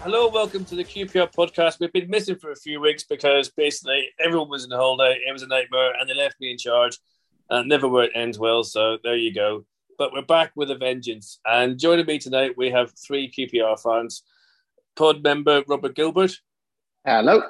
Hello, welcome to the QPR podcast. We've been missing for a few weeks because basically everyone was in a holiday. It was a nightmare, and they left me in charge. And never where it ends well. So there you go. But we're back with a vengeance. And joining me tonight, we have three QPR fans. Pod member Robert Gilbert, Hello.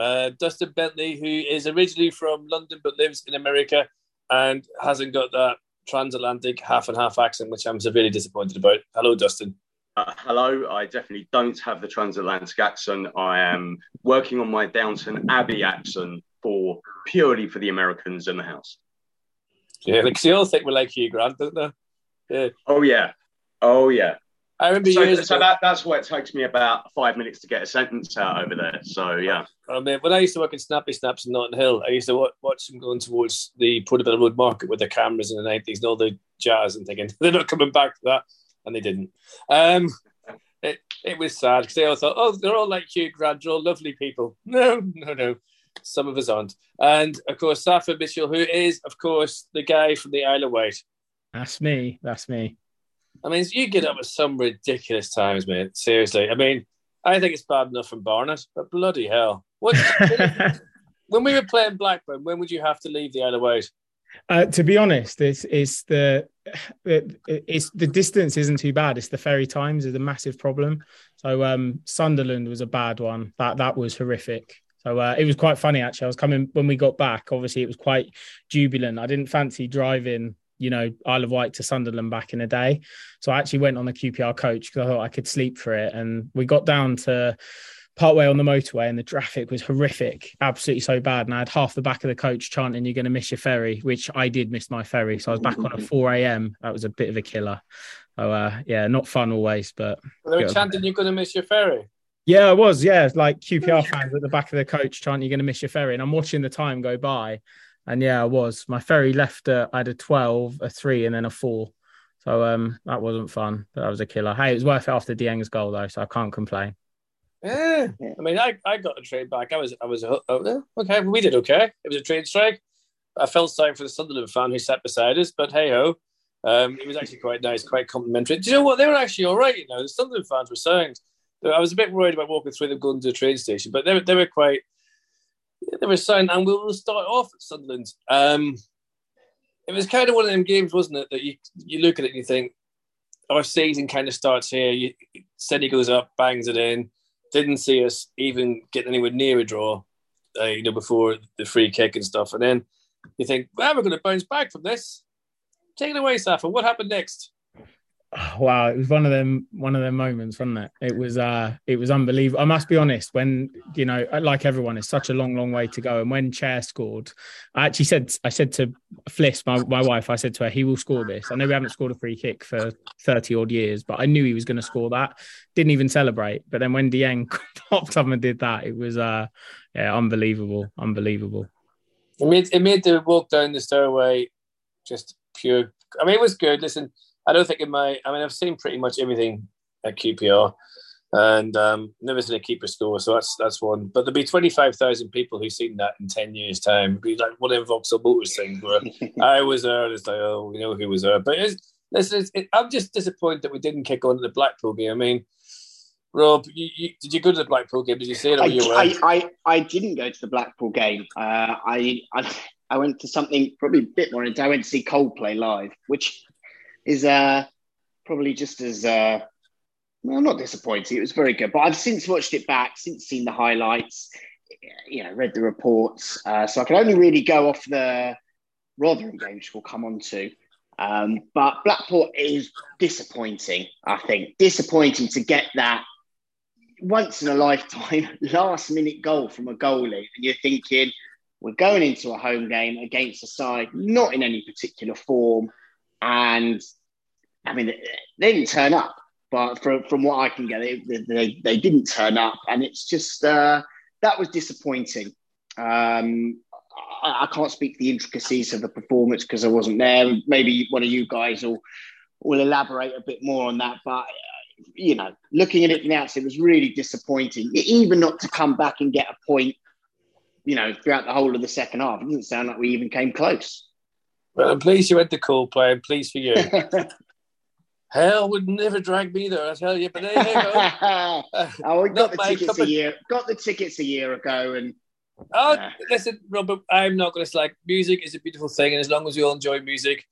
uh, Dustin Bentley, who is originally from London but lives in America and hasn't got that transatlantic half and half accent, which I'm severely disappointed about. Hello, Dustin. Uh, hello, I definitely don't have the transatlantic accent. I am working on my Downton Abbey accent for purely for the Americans in the house. Yeah, like, 'cause they all think we're like Hugh Grant, don't they? Yeah. Oh yeah, oh yeah. I remember So, years so ago. that, that's why it takes me about five minutes to get a sentence out over there. So yeah, I mean, when I used to work in Snappy Snaps in Notting Hill, I used to watch, watch them going towards the Portobello Road Market with their cameras in the nineties and all the jazz and thinking they're not coming back to that, and they didn't. Um, it it was sad because they all thought, oh, they're all like Hugh Grant, they're all lovely people. No, no, no. Some of us aren't. And of course, Safa Mitchell, who is, of course, the guy from the Isle of Wight. That's me. That's me. I mean, you get up at some ridiculous times, mate. Seriously. I mean, I think it's bad enough from Barnet, but bloody hell. What when we were playing Blackburn, when would you have to leave the Isle of Wight? Uh, to be honest, it's it's the it, it's the distance isn't too bad. It's the ferry times is a massive problem. So um, Sunderland was a bad one. That that was horrific. So uh, it was quite funny actually. I was coming when we got back. Obviously, it was quite jubilant. I didn't fancy driving, you know, Isle of Wight to Sunderland back in the day. So I actually went on the QPR coach because I thought I could sleep for it. And we got down to partway on the motorway and the traffic was horrific, absolutely so bad. And I had half the back of the coach chanting, You're going to miss your ferry, which I did miss my ferry. So I was back on at 4 a.m. That was a bit of a killer. So, uh, yeah, not fun always, but They were chanting, You're going to miss your ferry. yeah, I was. Yeah, like QPR fans at the back of the coach chanting, You're going to miss your ferry. And I'm watching the time go by. And yeah, I was. My ferry left, uh, I had a 12, a three, and then a four. So um, that wasn't fun, but that was a killer. Hey, it was worth it after Dieng's goal, though. So I can't complain. Yeah. I mean, I, I got a train back. I was, I was, oh, yeah, okay, we did okay. It was a train strike. I felt sorry for the Sunderland fan who sat beside us, but hey ho. Um, it was actually quite nice, quite complimentary. Do you know what? They were actually all right, you know. The Sunderland fans were sound. I was a bit worried about walking through them going to the train station, but they were, they were quite, they were sound. And we'll start off at Sunderland. Um, it was kind of one of them games, wasn't it? That you you look at it and you think, our season kind of starts here. You, City goes up, bangs it in. Didn't see us even get anywhere near a draw, uh, you know, before the free kick and stuff. And then you think, well, we're going to bounce back from this. Take it away, Safa. What happened next? wow it was one of them one of them moments wasn't it? It was uh it was unbelievable. I must be honest when you know like everyone it's such a long long way to go. And when Chair scored i actually said i said to fliss my, my wife i said to her he will score this. I know we haven't scored a free kick for 30 odd years but i knew he was going to score that. Didn't even celebrate. But then when Dieng popped up and did that it was uh yeah unbelievable unbelievable. It made, it made the walk down the stairway just pure. I mean, it was good. Listen, I don't think in my. I mean, I've seen pretty much everything at QPR, and um, never seen a keeper score. So that's that's one. But there'll be twenty five thousand people who've seen that in ten years' time. It'd be like one of them Vauxhall Motors things where I was there, and it's like, oh, we know who was there. But it's, listen, it's, it, I'm just disappointed that we didn't kick on to the Blackpool game. I mean. Rob, you, you, did you go to the Blackpool game? Did you see it? I, were you away? I, I, I didn't go to the Blackpool game. Uh, I, I I went to something probably a bit more. Intense. I went to see Coldplay live, which is uh, probably just as uh, well not disappointing. It was very good, but I've since watched it back, since seen the highlights, you know, read the reports. Uh, so I can only really go off the Rotherham game, which we'll come on to. Um, but Blackpool is disappointing. I think disappointing to get that once in a lifetime last minute goal from a goalie, and you're thinking we're going into a home game against a side not in any particular form, and I mean they didn't turn up. But from, from what I can get, they, they, they didn't turn up, and it's just uh, that was disappointing. Um, I, I can't speak the intricacies of the performance because I wasn't there. Maybe one of you guys will will elaborate a bit more on that. But you know, looking at it now, it was really disappointing. Even not to come back and get a point, you know, throughout the whole of the second half. It doesn't sound like we even came close. Well, I'm pleased you went to Coldplay. I'm pleased for you. Hell would never drag me there, I tell you. But there you go. oh, we got the tickets a of- year. Got the tickets a year ago, and Oh, Yeah. listen, Robert, I'm not going to slack. Music is a beautiful thing, and as long as we all enjoy music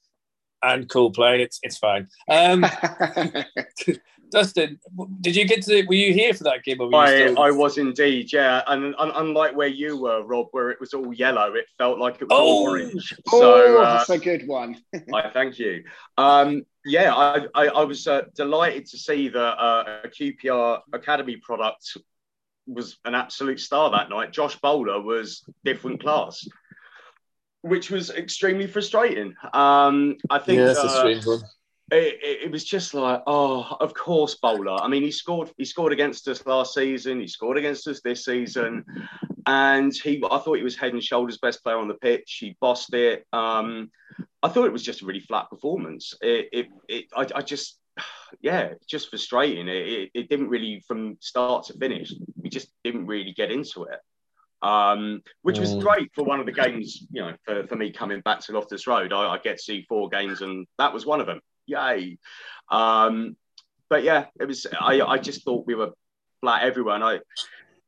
and Coldplay, it's it's fine. Um, Dustin, did you get to? Were you here for that game? Or were you I, still... I was indeed, yeah. And, and unlike where you were, Rob, where it was all yellow, it felt like it was all Oh! orange. oh, So uh, that's a good one. I thank you. Um, yeah, I, I, I was uh, delighted to see that uh, a QPR Academy product was an absolute star that night. Josh Bowler was different class, which was extremely frustrating. Um, I think yeah, that's a uh, strange one. It, it, it was just like, oh, of course, Bowler. I mean, he scored. He scored against us last season. He scored against us this season, and he. I thought he was head and shoulders best player on the pitch. He bossed it. Um, I thought it was just a really flat performance. It. It. it I, I just. Yeah, just frustrating. It, it, it didn't really, from start to finish, we just didn't really get into it. Um, which was Mm. great for one of the games, you know, for, for me coming back to Loftus Road. I, I get to see four games, and that was one of them yay. Um, but yeah, it was. I, I just thought we were flat everywhere, and I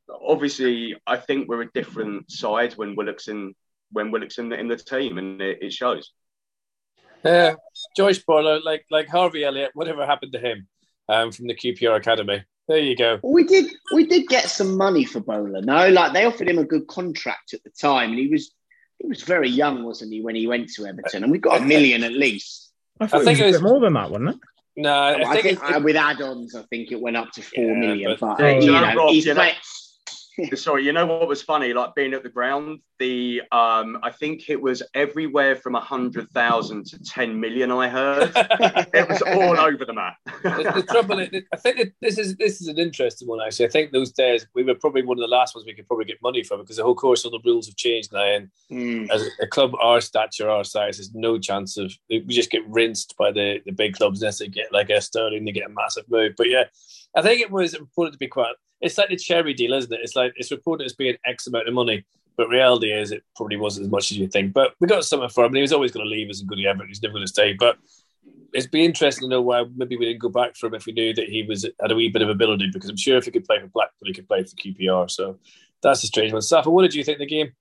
obviously I think we're a different side when Willock's in when Willock's in the, in the team, and it, it shows. Yeah, Josh Bowler, like like Harvey Elliott, whatever happened to him um, from the QPR Academy? There you go. We did we did get some money for Bowler. No, like they offered him a good contract at the time, and he was he was very young, wasn't he, when he went to Everton? And we got a million at least. I thought I it think was it was- more than that, wasn't it? No, I, I, think, think it- with add-ons, I think it went up to four Yeah, million. but- But, Oh, you know, Rob, he's you know- like, Sorry, you know what was funny? Like being at the ground, the um, I think it was everywhere from a hundred thousand to ten million. I heard it was all over the map. the, the trouble is, I think that this is this is an interesting one actually. I think those days we were probably one of the last ones we could probably get money from because the whole course all the rules have changed now, and hmm. as a club our stature, our size, there's no chance of we just get rinsed by the, the big clubs unless they get like a Sterling, they get a massive move. But yeah, I think it was important to be quite. It's like the cherry deal, isn't it? It's like it's reported as being X amount of money, but reality is it probably wasn't as much as you think. But we got something for him, and he was always going to leave as a good Everton. He's never going to stay. But it'd be interesting to know why maybe we didn't go back for him if we knew that he was had a wee bit of ability. Because I'm sure if he could play for Blackpool, he could play for QPR. So that's a strange one. Safa, what did you think of the game?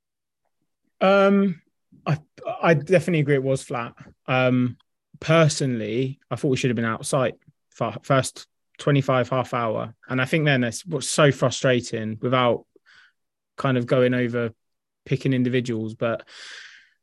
Um, I I definitely agree it was flat. Um, personally, I thought we should have been outside first 25 half hour, and I think then that's what's so frustrating without kind of going over picking individuals, but.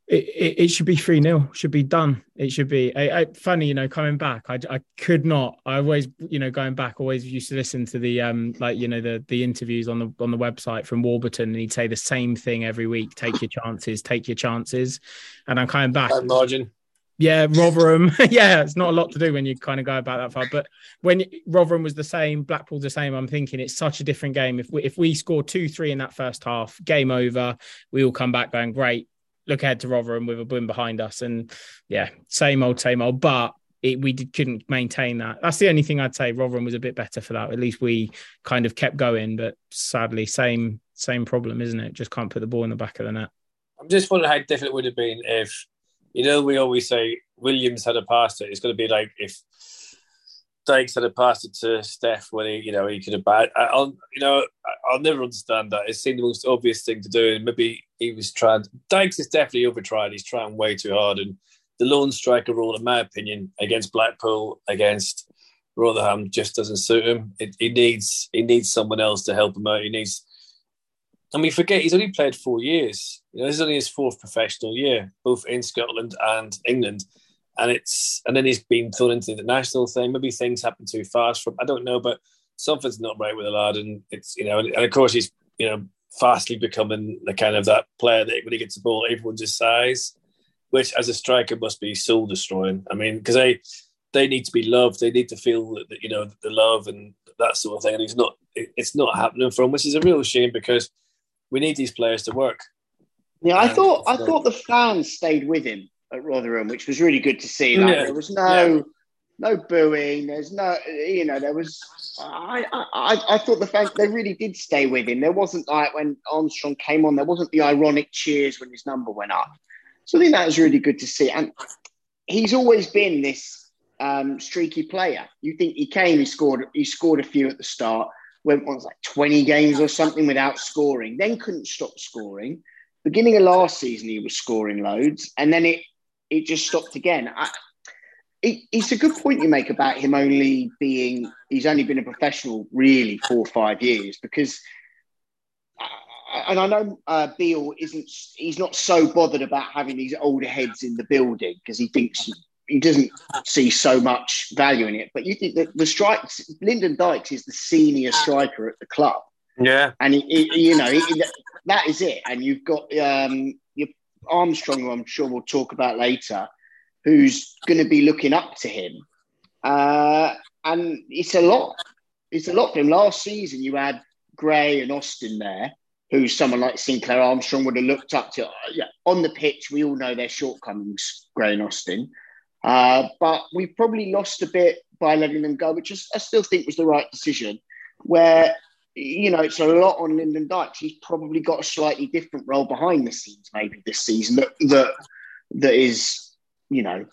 It, it, it should be 3 0, should be done. It should be I, I, funny, you know, coming back. I, I could not. I always, you know, going back, always used to listen to the um, like, you know, the the interviews on the on the website from Warburton, and he'd say the same thing every week: take your chances, take your chances. And I'm coming back. Margin. Yeah, Rotherham. yeah, it's not a lot to do when you kind of go about that far. But when Rotherham was the same, Blackpool's the same, I'm thinking it's such a different game. If we if we score two, three in that first half, game over. We all come back going great. Look ahead to Rotherham with a win behind us, and yeah, same old, same old. But it, we did, couldn't maintain that. That's the only thing I'd say. Rotherham was a bit better for that. At least we kind of kept going, but sadly, same same problem, isn't it? Just can't put the ball in the back of the net. I'm just wondering how different it would have been if, you know, we always say Williams had a pass it. It's going to be like if Dykes had a passed it to Steph when he, you know, he could have bad. I- I'll, you know, I'll never understand that. It seemed the most obvious thing to do, and maybe he was trying. Dykes is definitely over overtried. He's trying way too hard, and the lone striker role, in my opinion, against Blackpool, against Rotherham, just doesn't suit him. It, he needs he needs someone else to help him out. He needs. I we forget he's only played four years. You know, this is only his fourth professional year, both in Scotland and England and it's and then he's been thrown into the national thing. Maybe things happen too fast for him. I don't know, but something's not right with the lad, and it's you know, and, and of course he's you know fastly becoming the kind of that player that when he gets the ball, everyone's his size, which as a striker must be soul destroying. I mean, because they they need to be loved, they need to feel that you know the love and that sort of thing, and he's not. It's not happening for him, which is a real shame because we need these players to work. Yeah, I Yeah, thought I so- thought the fans stayed with him at Rotherham, which was really good to see. Like, Yeah, There was no no booing. There's no, you know, there was. I, I, I thought the fans they really did stay with him. There wasn't like when Armstrong came on, there wasn't the ironic cheers when his number went up. So I think that was really good to see. And he's always been this um, streaky player. You think he came, he scored, he scored a few at the start. Went on like twenty games or something without scoring. Then couldn't stop scoring. Beginning of last season, he was scoring loads, and then it it just stopped again. I, it, it's a good point you make about him only being he's only been a professional really four or five years because and I know uh, Beale isn't he's not so bothered about having these older heads in the building because he thinks he doesn't see so much value in it. But you think that the strikes Lyndon Dykes is the senior striker at the club. Yeah, and he, he, you know he, that is it. And you've got um, your Armstrong, who I'm sure we'll talk about later, who's going to be looking up to him. Uh, and it's a lot. It's a lot for him. Last season, you had Gray and Austin there, who someone like Sinclair Armstrong would have looked up to. Uh, yeah, on the pitch, we all know their shortcomings, Gray and Austin. Uh, but we probably lost a bit by letting them go, which I still think was the right decision. Where you know, it's a lot on Lyndon Dykes. He's probably got a slightly different role behind the scenes, maybe this season that that that is you know,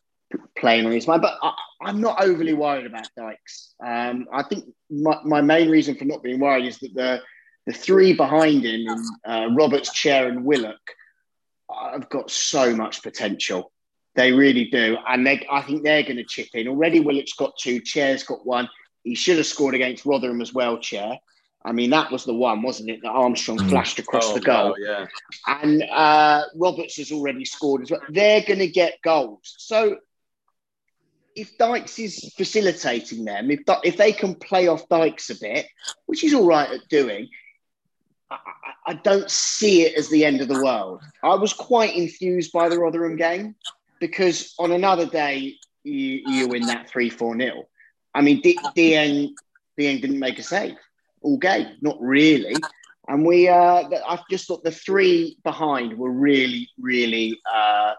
playing on his mind. But I, am not overly worried about Dykes. Um, I think my, my main reason for not being worried is that the the three behind him, uh, Roberts, Chair, and Willock, have got so much potential. They really do, and they, I think they're going to chip in. Already, Willock's got two. Chair's got one. He should have scored against Rotherham as well. Chair. I mean, that was the one, wasn't it? That Armstrong mm. flashed across oh, the goal. Wow, yeah. And uh, Roberts has already scored as well. They're going to get goals. So if Dykes is facilitating them, if, if they can play off Dykes a bit, which he's all right at doing, I, I don't see it as the end of the world. I was quite enthused by the Rotherham game because on another day, you, you win that 3 4 0. I mean, D- Dieng didn't make a save all game. Not really. And we, uh, I just thought the three behind were really, really, uh,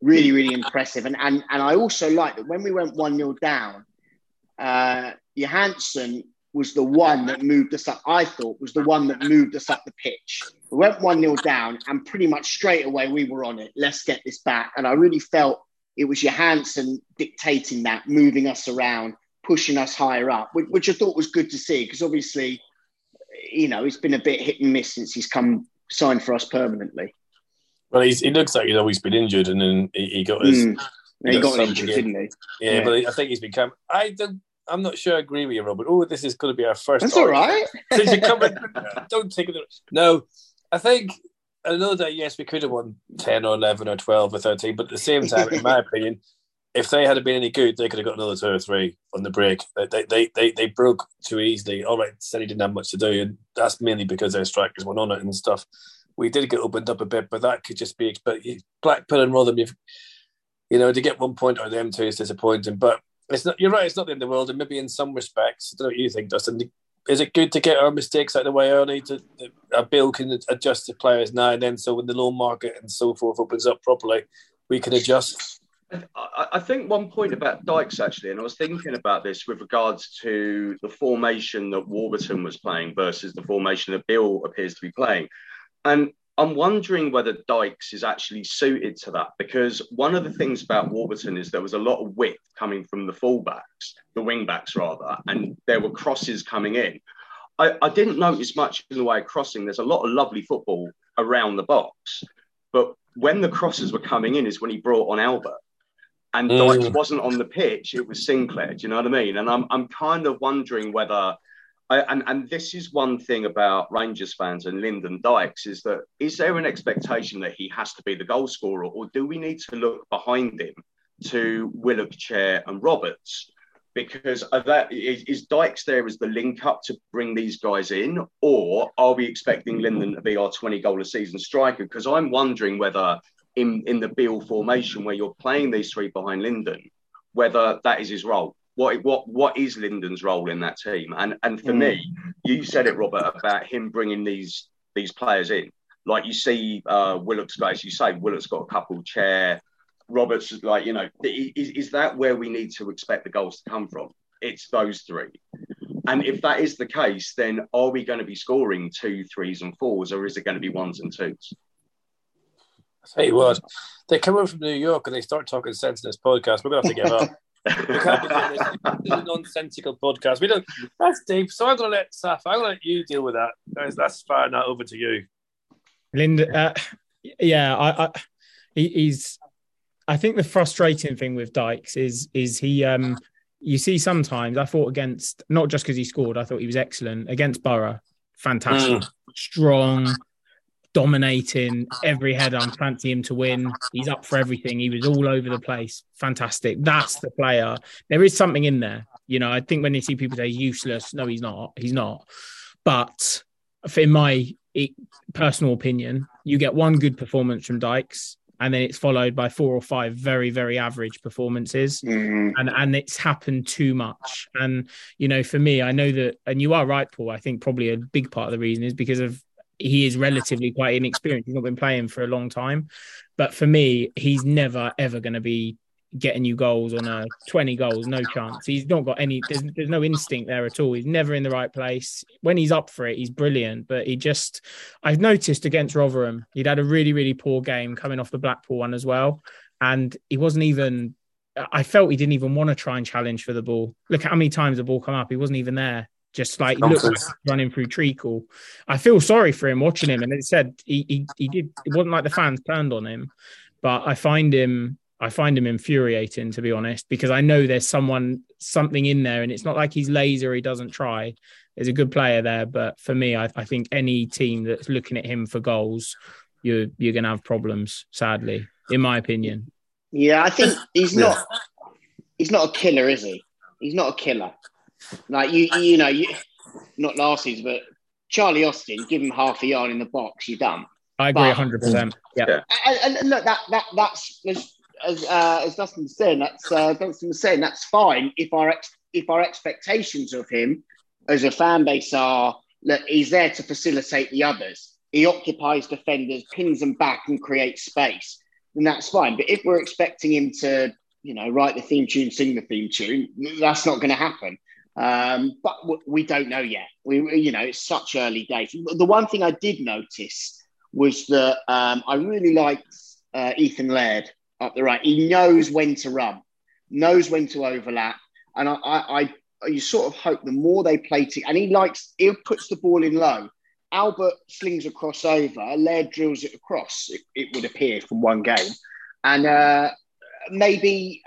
really, really impressive. And and and I also like that when we went one 0 down, uh, Johansen was the one that moved us up. I thought was the one that moved us up the pitch. We went one 0 down, and pretty much straight away we were on it. Let's get this back. And I really felt it was Johansen dictating that, moving us around pushing us higher up, which, which I thought was good to see because obviously, you know, it's been a bit hit and miss since he's come signed for us permanently. Well, he looks like he's always been injured, and then he, he got his. Mm. He, he got, got injured, didn't he? Yeah, yeah, but I think he's become. I don't. I'm not sure I agree with you, Robert. Oh, this is going to be our first. That's all right. Since you come in, don't take it. No, I think another day. Yes, we could have won ten or eleven or twelve or thirteen, but at the same time, in my opinion, if they had been any good, they could have got another two or three on the break. They they they, they broke too easily. All right, said he didn't have much to do, and that's mainly because their strikers went on it and stuff. We did get opened up a bit, but that could just be. But Blackpool and Rotherham, you've, you know, to get one point out of them two is disappointing. But it's not. You're right. It's not the end of the world, and maybe in some respects, I don't know what you think, Dustin. Is it good to get our mistakes out of the way early? To a Beale can adjust the players now and then, so when the loan market and so forth opens up properly, we can adjust I, think one point about Dykes actually, and I was thinking about this with regards to the formation that Warburton was playing versus the formation that Beale appears to be playing. And I'm wondering whether Dykes is actually suited to that because one of the things about Warburton is there was a lot of width coming from the fullbacks, the wingbacks rather, and there were crosses coming in. I, I didn't notice much in the way of crossing. There's a lot of lovely football around the box, but when the crosses were coming in is when he brought on Albert and mm. Dykes wasn't on the pitch, it was Sinclair. Do you know what I mean? And I'm, I'm kind of wondering whether, I, and, and this is one thing about Rangers fans and Lyndon Dykes is that is there an expectation that he has to be the goal scorer, or do we need to look behind him to Willock, Chair, and Roberts? Because that is, is Dykes there as the link up to bring these guys in, or are we expecting Lyndon to be our 20 goal a season striker? Because I'm wondering whether in, in the Beale formation where you're playing these three behind Lyndon, whether that is his role. What, what, what is Lyndon's role in that team? And, and for mm. me, you said it, Robert, about him bringing these, these players in. Like you see uh, Willock's guys, you say Willock's got a couple Chair, Roberts, is like you know, is, is that where we need to expect the goals to come from? It's those three. And if that is the case, then are we going to be scoring two, threes, and fours, or is it going to be ones and twos? I tell you what, they come over from New York and they start talking sense in this podcast. We're going to have to give up. we can't be doing this. This is a nonsensical podcast. We don't. That's deep. So I'm going to let Saf. I'm going to let you deal with that. Guys, that's fine. now. Over to you. Linda, uh, yeah, I, I, he, he's. I think the frustrating thing with Dykes is is he. um You see, sometimes I thought against not just because he scored. I thought he was excellent against Borough. Fantastic, Mm. strong, dominating every head. I'm fancy him to win. He's up for everything. He was all over the place. Fantastic. That's the player. There is something in there. You know, I think when you see people say useless, no, he's not. He's not. But in my personal opinion, you get one good performance from Dykes, and then it's followed by four or five very, very average performances Mm. and and it's happened too much. And you know, for me, I know that, and you are right, Paul. I think probably a big part of the reason is because of he is relatively quite inexperienced. He's not been playing for a long time, but for me, he's never ever going to be getting you goals on a 20 goals no chance he's not got any there's, there's no instinct there at all he's never in the right place when he's up for it he's brilliant but he just i've noticed against rotherham he'd had a really really poor game coming off the blackpool one as well and he wasn't even I felt he didn't even want to try and challenge for the ball. Look how many times the ball come up. He wasn't even there. Just like he like running through treacle. I feel sorry for him watching him. And it said he, he he did it wasn't like the fans turned on him, but I find him I find him infuriating to be honest, because I know there's someone something in there and it's not like he's lazy or he doesn't try. There's a good player there, but for me, I, I think any team that's looking at him for goals, you're you're gonna have problems, sadly, in my opinion. Yeah, I think he's Yeah. not. He's not a killer, is he? He's not a killer. Like you, you know, you not last season, but Charlie Austin, give him half a yard in the box, you're done. I agree hundred percent. Yeah. Yeah. And, and look, that that that's as as, uh, as Dustin was saying, that's uh, Dustin was saying that's fine if our ex, if our expectations of him as a fan base are that he's there to facilitate the others. He occupies defenders, pins them back, and creates space. Then that's fine. But if we're expecting him to, you know, write the theme tune, sing the theme tune, that's not going to happen. Um, but w- we don't know yet. We, you know, it's such early days. The one thing I did notice was that um, I really liked uh, Ethan Laird up the right. He knows when to run, knows when to overlap, and I, I, I you sort of hope the more they play to, and he likes, he puts the ball in low. Albert slings a crossover, Laird drills it across. It, it would appear from one game, and uh, maybe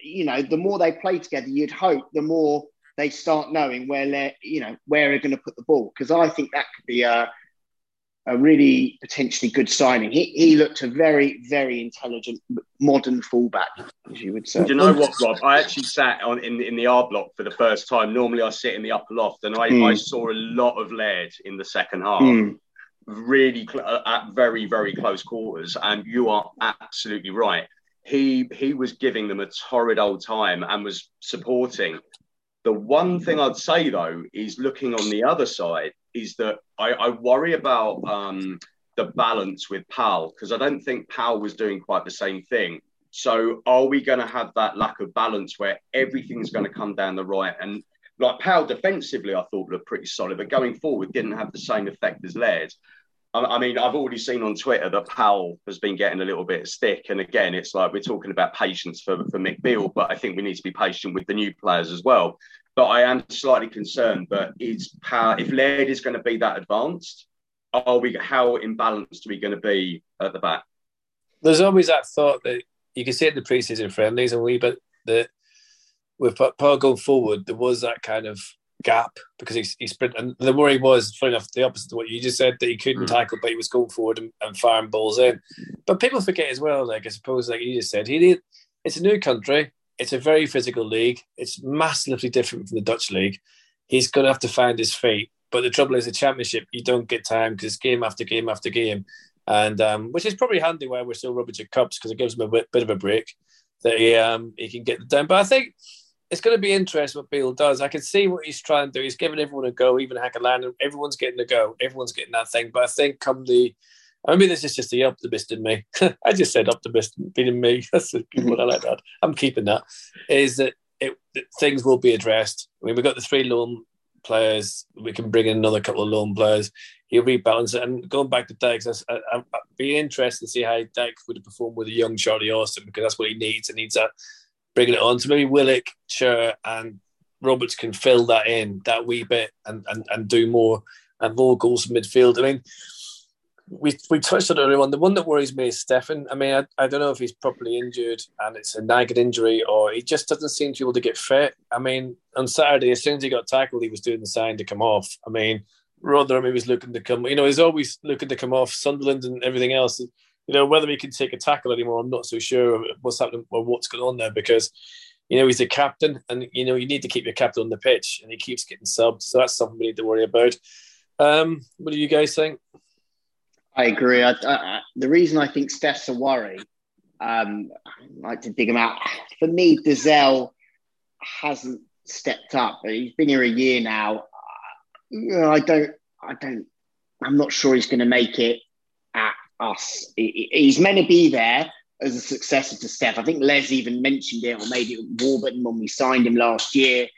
you know the more they play together, you'd hope the more they start knowing where they're, you know, where they're going to put the ball. Because I think that could be a, a really potentially good signing. He, he looked a very, very intelligent, modern fullback, as you would say. Do you know what, Rob? I actually sat on in, in the R block for the first time. Normally, I sit in the upper loft, and I, Mm. I saw a lot of Laird in the second half. Mm. really cl- uh, at very very close quarters and you are absolutely right he he was giving them a torrid old time and was supporting the one thing i'd say though is looking on the other side is that i, I worry about um, the balance with Paal because i don't think Paal was doing quite the same thing. So are we going to have that lack of balance where everything's going to come down the right? And like Paal defensively, I thought looked pretty solid, but going forward didn't have the same effect as Laird. I mean, I've already seen on Twitter that Paal has been getting a little bit of stick. And again, it's like we're talking about patience for, for Mick Beale, but I think we need to be patient with the new players as well. But I am slightly concerned that is Paal, if Laird is going to be that advanced, are we how imbalanced are we going to be at the back? There's always that thought that you can see it in the preseason friendlies and we, but the with Paal going forward, there was that kind of gap because he, he sprint and the worry was, funny enough, the opposite to what you just said that he couldn't Mm. tackle, but he was going forward and, and firing balls in. But people forget as well, like I suppose, like you just said, he did. It's a new country. It's a very physical league. It's massively different from the Dutch league. He's going to have to find his feet. But the trouble is, the championship, you don't get time because it's game after game after game, and um, which is probably handy why we're still rubbish at cups because it gives him a bit, bit of a break that he um, he can get the done. But I think it's going to be interesting what Beale does. I can see what he's trying to do. He's giving everyone a go, even Hackerland. Everyone's getting a go. Everyone's getting that thing. But I think come the I mean, this is just the optimist in me. I just said optimist being me. That's a good one. I like that. I'm keeping that. Is that, it, that things will be addressed. I mean, we've got the three loan players. We can bring in another couple of loan players. He'll rebalance it. And going back to Dykes, I, I'd be interested to see how Dykes would have performed with a young Charlie Austin because that's what he needs. He needs that bringing it on. So maybe Willock, Chair, and Roberts can fill that in that wee bit and, and, and do more and more goals from midfield. I mean, we we touched on it earlier on. The one that worries me is Stefan. I mean, I, I don't know if he's properly injured and it's a nagging injury or he just doesn't seem to be able to get fit. I mean, on Saturday, as soon as he got tackled, he was doing the sign to come off. I mean, Rotherham, he was looking to come. You know, he's always looking to come off. Sunderland and everything else. You know, whether he can take a tackle anymore, I'm not so sure what's happening or what's going on there because you know, he's the captain, and you know, you need to keep your captain on the pitch, and he keeps getting subbed. So that's something we need to worry about. Um, what do you guys think? I agree. I, I, the reason I think Steph's a worry, um, I like to dig him out. For me, Dozzell hasn't stepped up. He's been here a year now. I don't. I don't. I'm not sure he's going to make it at us. He's meant to be there, as a successor to Steph. I think Les even mentioned it, or maybe Warburton when we signed him last year.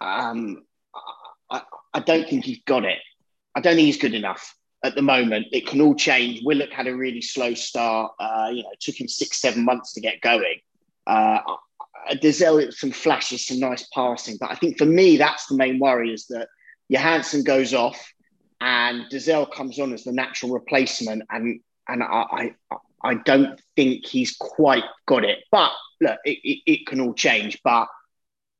Um, I, I don't think he's got it. I don't think he's good enough at the moment. It can all change. Willock had a really slow start. Uh, you know, it took him six, seven months to get going. Uh, Dozzell, some flashes, some nice passing, but I think for me that's the main worry is that Johansen goes off and Dozzell comes on as the natural replacement, and and I, I I don't think he's quite got it. But look, it, it, it can all change. But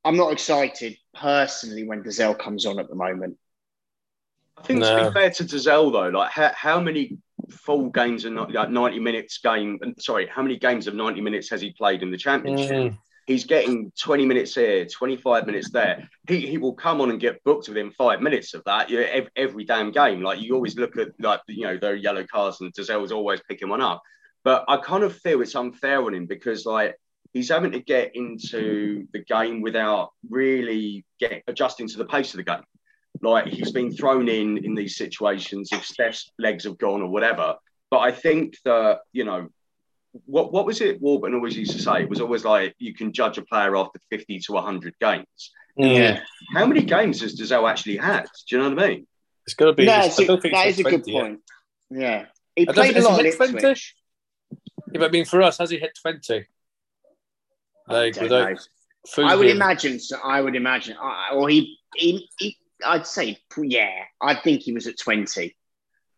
I'm not excited personally when Dozzell comes on at the moment. I think no. to be fair to Dozzell though, like how, how many full games and like 90 minutes game? Sorry, how many games of 90 minutes has he played in the championship? Mm. He's getting 20 minutes here, 25 minutes there. He, he will come on and get booked within five minutes of that. You know, every, every damn game. Like you always look at like you know the yellow cards and Dozzell's always picking one up. But I kind of feel it's unfair on him because like he's having to get into the game without really get adjusting to the pace of the game. Like he's been thrown in in these situations if Steph's legs have gone or whatever. But I think that you know what what was it Warburton always used to say? It was always like you can judge a player after fifty to hundred games. Yeah. How many games has Dozzell actually had? Do you know what I mean? It's got to be. No, that is a good point. Yeah, he played a lot at Ipswich. Yeah, but I mean, for us, has he hit twenty? Like without I would imagine. So I would imagine. Or he, he, he, I'd say, yeah. I think he was at twenty.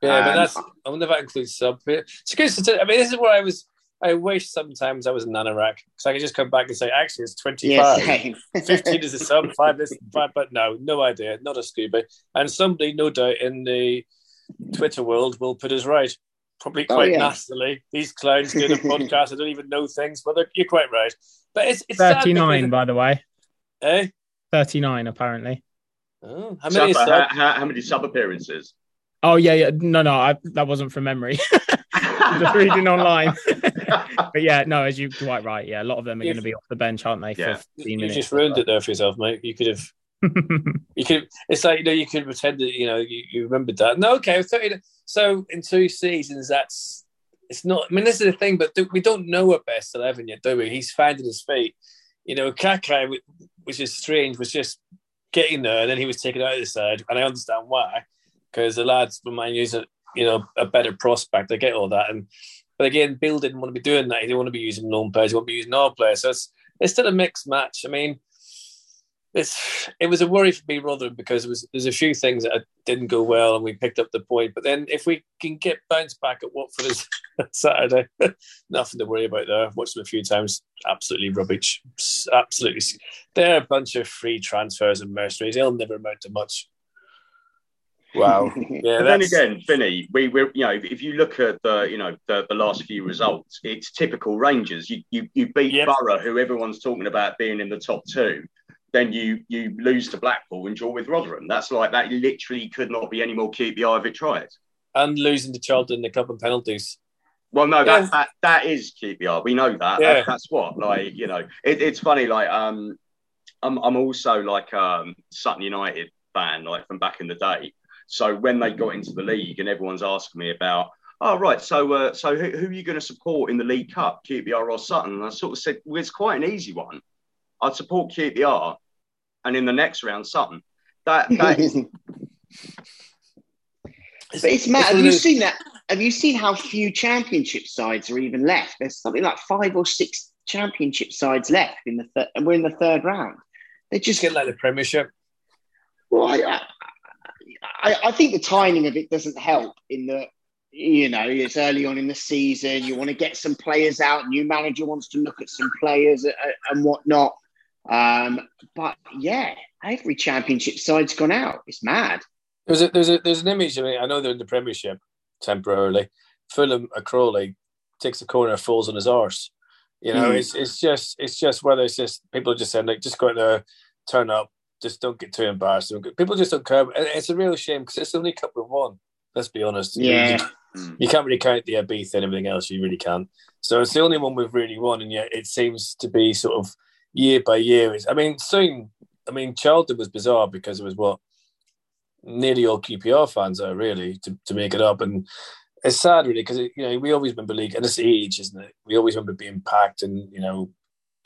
Yeah, um, but that's. I wonder if that includes sub. It's good. I mean, this is where I was. I wish sometimes I was in Anorak because I could just come back and say, actually, it's 25. Yeah, 15 is a sub, five this, five, but no, no idea, not a scuba. And somebody, no doubt, in the Twitter world will put us right probably oh, quite oh, yeah. nastily. These clowns doing a podcast, I don't even know things, but you're quite right. But it's, it's 39, by the way. Eh? 39, apparently. Oh, how many sub, how, how, how, many sub appearances? Oh yeah, yeah. No, no, I, that wasn't from memory. Just reading online. but yeah, no, as you quite right. Yeah, a lot of them are going to be off the bench, aren't they? Yeah. you, you just ruined it there for yourself, mate. You could have you could. It's like you know you could pretend that you know you, you remembered that. No, okay. So, in two seasons, that's it's not. I mean, this is the thing, but we don't know a best eleven yet, do we? He's finding his feet. You know, Kakay, which is strange, was just getting there, and then he was taken out of the side, and I understand why, because the lads from Man a you know a better prospect. I get all that, and but again, Beale didn't want to be doing that. He didn't want to be using known players. He wanted to be using our players. So it's it's still a mixed match. I mean it's it was a worry for me rather because was there's a few things that didn't go well and we picked up the point. But then if we can get bounced back at Watford Saturday, nothing to worry about there. I've Watched them a few times, absolutely rubbish. Absolutely, they're a bunch of free transfers and mercenaries. They'll never amount to much. Wow. Yeah. then again, Vinny, we we you know if you look at the you know the, the last few results, it's typical Rangers. You you, you beat yep. Borough, who everyone's talking about being in the top two then you you lose to Blackpool and draw with Rotherham. That's like that literally could not be any more QPR if it tried. And losing to Charlton in the cup and penalties. Well, no, yeah. that, that that is QPR. We know that. Yeah. that. That's what. Like, you know, it, it's funny, like um I'm I'm also like um Sutton United fan, like from back in the day. So when they got into the league, and everyone's asking me about, oh right, so uh, so who, who, are you going to support in the League Cup, QPR or Sutton? And I sort of said, well, it's quite an easy one. I'd support QPR, and in the next round, Sutton. That, that is. but it's mad. Have you seen that? Have you seen how few championship sides are even left? There's something like five or six championship sides left in the third, and we're in the third round. They just get like the Premiership. Well, I, I, I think the timing of it doesn't help in that you know it's early on in the season. You want to get some players out. New manager wants to look at some players and whatnot. Um, but yeah, every championship side's gone out. It's mad. There's a, there's a, there's an image. I mean, I know they're in the Premiership temporarily. Fulham, a Crawley takes a corner, falls on his arse. You know, mm. it's it's just it's just whether it's just people are just saying like just go out there, turn up, just don't get too embarrassed. People just don't care. It's a real shame because it's only cup of one. Let's be honest. Yeah. You, you, can't really count the Ibiza and everything else. You really can't. So it's the only one we've really won, and yet it seems to be sort of year by year. I mean, soon. I mean, Charlton was bizarre because it was what nearly all QPR fans are really to, to make it up, and it's sad really because you know we always remember league and it's age, isn't it? We always remember being packed and you know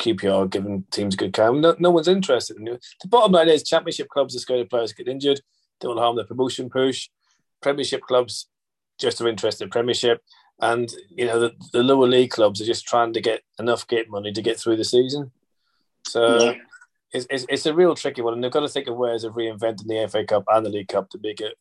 QPR giving teams good care. No, no one's interested in it. The bottom line is championship clubs are scared of players get injured. Don't harm the promotion push. Premiership clubs just are interested in Premiership. And, you know, the, the lower league clubs are just trying to get enough gate money to get through the season. So yeah. it's, it's, it's, a real tricky one. And they've got to think of ways of reinventing the FA Cup and the League Cup to make it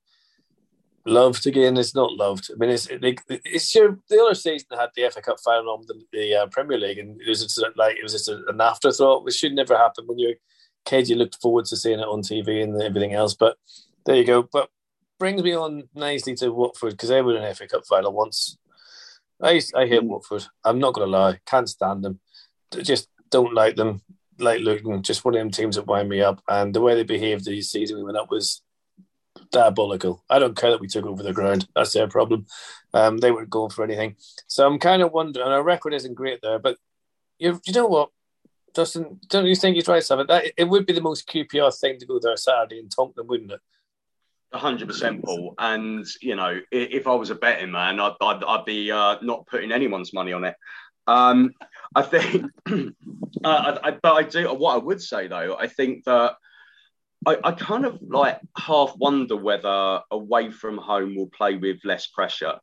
loved again. It's not loved. I mean, it's it's sure the other season had the FA Cup final on the, the uh, Premier League, and it was just like it was just a, an afterthought, which should never happen when you're kid. You looked forward to seeing it on TV and everything else. But there you go. But brings me on nicely to Watford because they were in FA Cup final once. I I hate Watford. I'm not gonna lie, can't stand them. Just don't like them. Like Luton, just one of them teams that wind me up. And the way they behaved this season we went up was diabolical. I don't care that we took over the ground. That's their problem. Um, they weren't going for anything. So I'm kind of wondering. Our record isn't great there, but you, you know what, Dustin? Don't you think you try something? That it would be the most QPR thing to go there Saturday and tonk them, wouldn't it? hundred percent, Paul. And you know, if I was a betting man, I'd, I'd, I'd be uh, not putting anyone's money on it. Um, I think, uh, I, I, but I do. What I would say though, I think that I, I kind of like half wonder whether away from home will play with less pressure.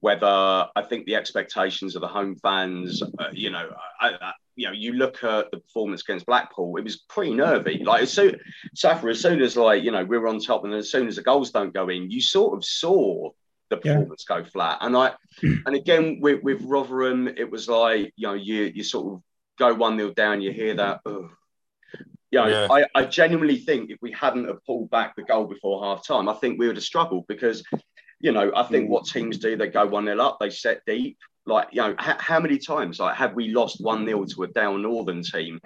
Whether I think the expectations of the home fans, uh, you know, I, I, you know, you look at the performance against Blackpool, it was pretty nervy. Like as soon, Safa, as soon as like you know we were on top, and as soon as the goals don't go in, you sort of saw the performance yeah. go flat. And I, and again with, with Rotherham, it was like you know you you sort of go one 0 down, you hear that. You know, yeah. I, I genuinely think if we hadn't have pulled back the goal before half time, I think we would have struggled because, you know, I think hmm. what teams do, they go 1 0 up, they set deep. Like, you know, h- how many times like have we lost 1 0 to a down northern team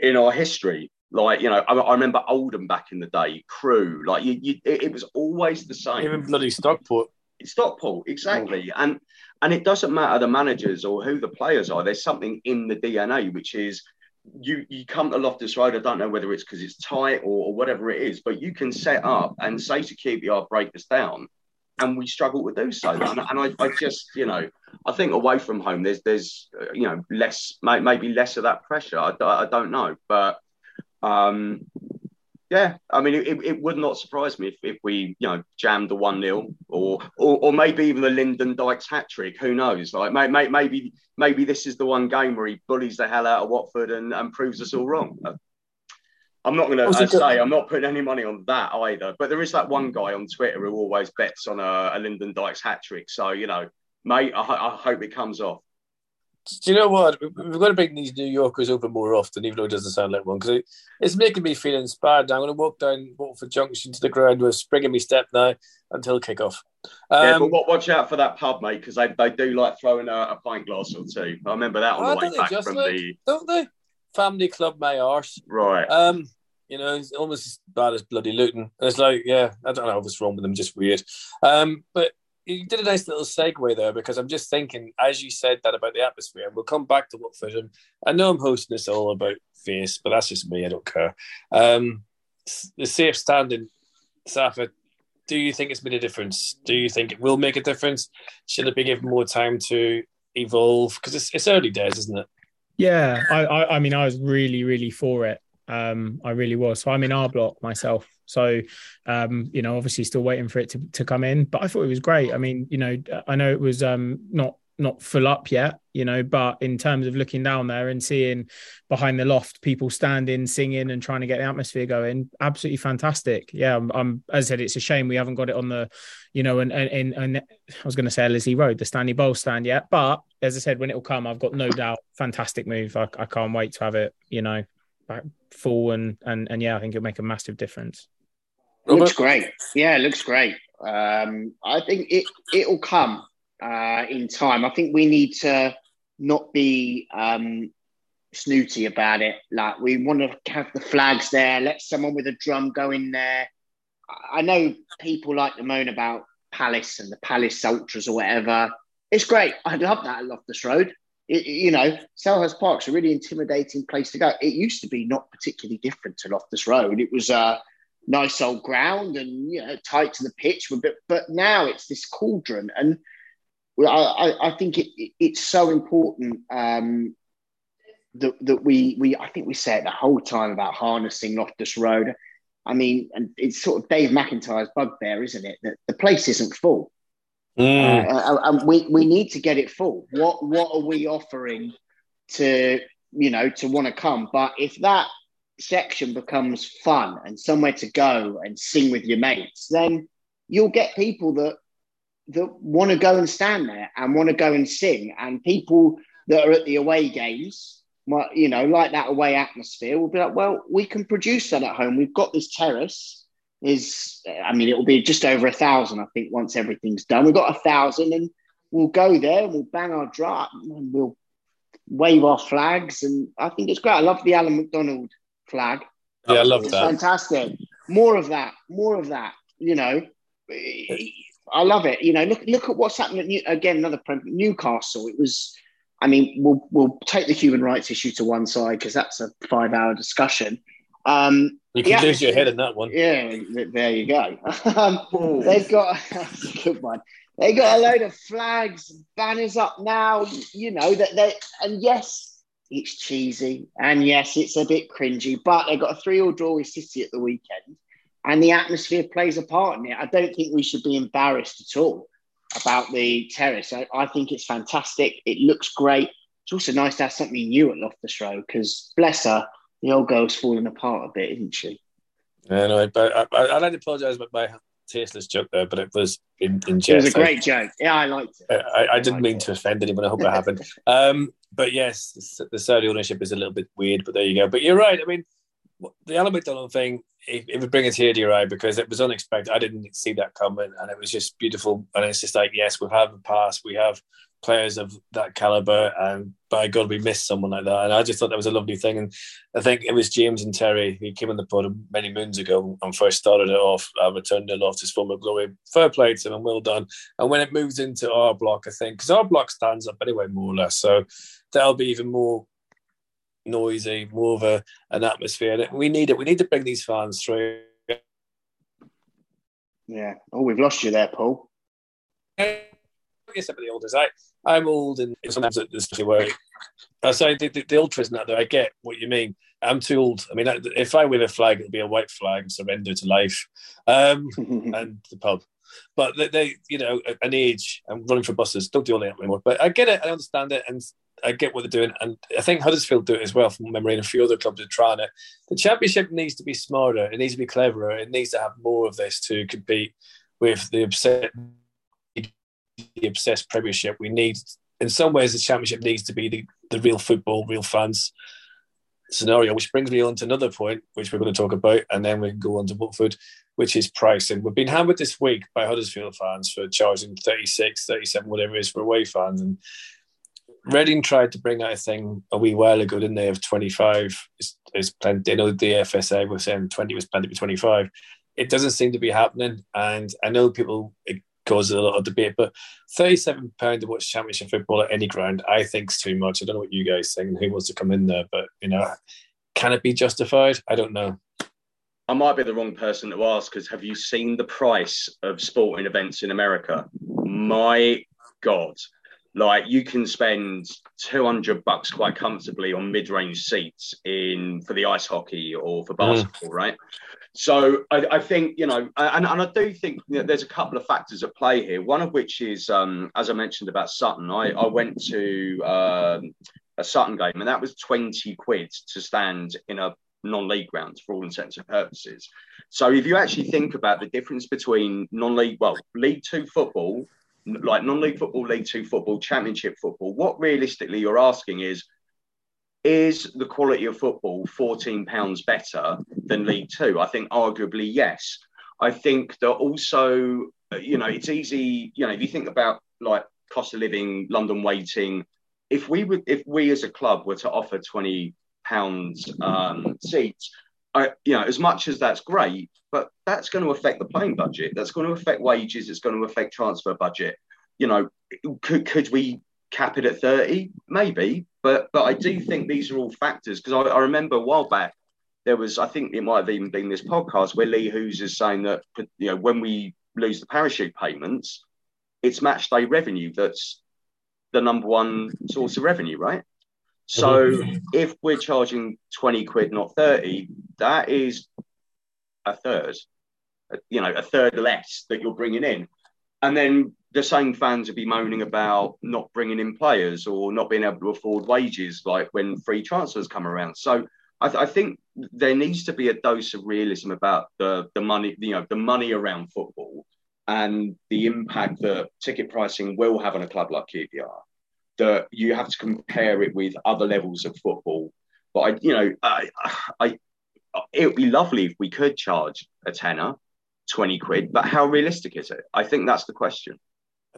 in our history? Like, you know, I, I remember Oldham back in the day, Crewe, like, you, you it, it, was always the same. Even bloody Stockport. Stockport, exactly. Hmm. And and it doesn't matter the managers or who the players are, there's something in the DNA which is you you come to Loftus Road. I don't know whether it's because it's tight or, or, whatever it is, but you can set up and say to QPR, break us down, and we struggle to do so. And, and I, I, just, you know, I think away from home, there's there's uh, you know less maybe less of that pressure. I, I don't know, but um, yeah, I mean, it, it would not surprise me if, if we, you know, jammed the 1 0 or, or or maybe even the Lyndon Dykes hat trick. Who knows? Like, may, may, maybe maybe this is the one game where he bullies the hell out of Watford and, and proves us all wrong. Uh, I'm not going to say I'm not putting any money on that either. But there is that one guy on Twitter who always bets on a, a Lyndon Dykes hat trick. So, you know, mate, I, I hope it comes off do you know what? We've got to bring these New Yorkers over more often, even though it doesn't sound like one, because it, it's making me feel inspired. Now I'm going to walk down Watford Junction to the ground with a spring in my step now until kickoff. Um, yeah, but watch out for that pub, mate, because they, they do like throwing a, a, pint glass or two. I remember that on oh, the way back from like, the. Don't they? Family Club my arse. Right. Um, you know, it's almost as bad as bloody Luton. And it's like, yeah, I don't know what's wrong with them, just weird. Um, but you did a nice little segue there because I'm just thinking, as you said that about the atmosphere, and we'll come back to Watford. And I know I'm hosting this all about face, but that's just me. I don't care. Um, the safe standing, Safa, do you think it's made a difference? Do you think it will make a difference? Should it be given more time to evolve? Because it's, it's early days, isn't it? Yeah, I, I, I mean, I was really, really for it. Um, I really was. So I'm in our block myself. So, um, you know, obviously still waiting for it to, to come in, but I thought it was great. I mean, you know, I know it was um, not not full up yet, you know, but in terms of looking down there and seeing behind the loft people standing, singing, and trying to get the atmosphere going, absolutely fantastic. Yeah, I'm, I'm as I said, it's a shame we haven't got it on the, you know, and and, and I was going to say Ellerslie Road, the Stanley Bowles stand yet, but as I said, when it will come, I've got no doubt, fantastic move. I, I can't wait to have it, you know, back full and and and yeah, I think it'll make a massive difference. Looks great. Yeah, it looks great. Um, I think it it'll come uh, in time. I think we need to not be um, snooty about it. Like we want to have the flags there. Let someone with a drum go in there. I know people like to moan about Palace and the Palace Ultras or whatever. It's great. I love that at Loftus Road. It, you know, Selhurst Park's a really intimidating place to go. It used to be not particularly different to Loftus Road. It was a nice old ground and you know tight to the pitch, but but now it's this cauldron and I, I think it, it, it's so important um, that, that we, we, I think we said the whole time about harnessing Loftus Road. I mean, and it's sort of Dave McIntyre's bugbear, isn't it? That the place isn't full. Mm. Uh, and we, we need to get it full. What what are we offering to you know to want to come? But if that section becomes fun and somewhere to go and sing with your mates, then you'll get people that that want to go and stand there and want to go and sing, and people that are at the away games, you know, like that away atmosphere, will be like, well, we can produce that at home. We've got this terrace. Is I mean, it will be just over a thousand, I think, once everything's done. We've got a thousand, and we'll go there and we'll bang our drum and we'll wave our flags, and I think it's great. I love the Alan McDonald flag. Yeah, I love it's that. Fantastic. More of that. More of that. You know, I love it. You know, look look at what's happened at New, again another Newcastle. It was, I mean, we'll we'll take the human rights issue to one side because that's a five hour discussion. Um, you can lose your head in that one. Yeah, there you go. um, they've got that's a good one. They got a load of flags, banners up now. You know that they and yes, it's cheesy and yes, it's a bit cringy, but they've got a three-all draw with City at the weekend and the atmosphere plays a part in it. I don't think we should be embarrassed at all about the terrace. I, I think it's fantastic. It looks great. It's also nice to have something new at Loftus Road because, bless her, the old girl's falling apart a bit, isn't she? Yeah, but I, I, I'd like to apologise about my tasteless joke there, but it was in, in jest. It was a great joke. Yeah, I liked it. I, I didn't mean it. to offend anyone. I hope I haven't. Um, but yes, the Saudi ownership is a little bit weird, but there you go. But you're right. I mean, the Alan McDonald thing, it, it, would bring a tear to your eye because it was unexpected. I didn't see that coming, and it was just beautiful. And it's just like, yes, we've had the past, we have players of that caliber, and by God, we missed someone like that. And I just thought that was a lovely thing. And I think it was James and Terry who came on the pod many moons ago and first started it off. I returned the loft his former glory. Fair play to him and well done. And when it moves into our block, I think because our block stands up anyway, more or less, so that'll be even more noisy, more of a, an atmosphere. And we need it. We need to bring these fans through. Yeah. Oh, we've lost you there, Paul. I guess some of the olders. I, I'm old, and sometimes it's where I say the, the, the ultras not there. I get what you mean. I'm too old. I mean, if I win a flag, it'll be a white flag, surrender to life, um, and the pub. But they, they, you know, an age and running for buses don't do all that anymore. But I get it. I understand it, and I get what they're doing, and I think Huddersfield do it as well from memory, and a few other clubs are trying it. The championship needs to be smarter. It needs to be cleverer. It needs to have more of this to compete with the the obsessed Premiership. We need, in some ways, the championship needs to be the, the real football, real fans scenario. Which brings me on to another point, which we're going to talk about, and then we can go on to Watford, which is pricing. We've been hammered this week by Huddersfield fans for charging 36, 37, whatever it is for away fans, and Reading tried to bring out a thing a wee while ago, didn't they? Of 25 is, is plenty. You know, the FSA was saying 20 was plenty for 25. It doesn't seem to be happening. And I know people, causes a lot of debate, but £37 to watch championship football at any ground, I think is too much. I don't know what you guys think who wants to come in there, but, you know, can it be justified? I don't know. I might be the wrong person to ask because have you seen the price of sporting events in America? My God. Like you can spend 200 bucks quite comfortably on mid-range seats in for the ice hockey or for basketball, mm. right? So I, I, think you know, and, and I do think there's a couple of factors at play here. One of which is, um, as I mentioned about Sutton, I, I went to um, a Sutton game, and that was 20 quid to stand in a non-league grounds for all intents and purposes. So if you actually think about the difference between non-league, well, League Two football, like non-league football, League Two football, Championship football, what realistically you're asking is, is the quality of football 14 pounds better than League Two? I think arguably yes. I think that also, you know, it's easy. You know, if you think about like cost of living, London waiting, if we would, if we as a club were to offer 20 pounds um, seats. I, you know, as much as that's great, but that's going to affect the playing budget. That's going to affect wages. It's going to affect transfer budget. You know, could could we cap it at thirty? Maybe, but but I do think these are all factors because I, I remember a while back there was I think it might have even been this podcast where Lee Hoos is saying that you know when we lose the parachute payments, it's match day revenue that's the number one source of revenue, right? So mm-hmm. if we're charging 20 quid, not 30, that is a third, you know, a third less that you're bringing in. And then the same fans would be moaning about not bringing in players or not being able to afford wages, like when free transfers come around. So I, th- I think there needs to be a dose of realism about the, the money, you know, the money around football and the impact that ticket pricing will have on a club like QPR that you have to compare it with other levels of football. But I, you know, I, I, it would be lovely if we could charge a tenner, twenty quid. But how realistic is it? I think that's the question.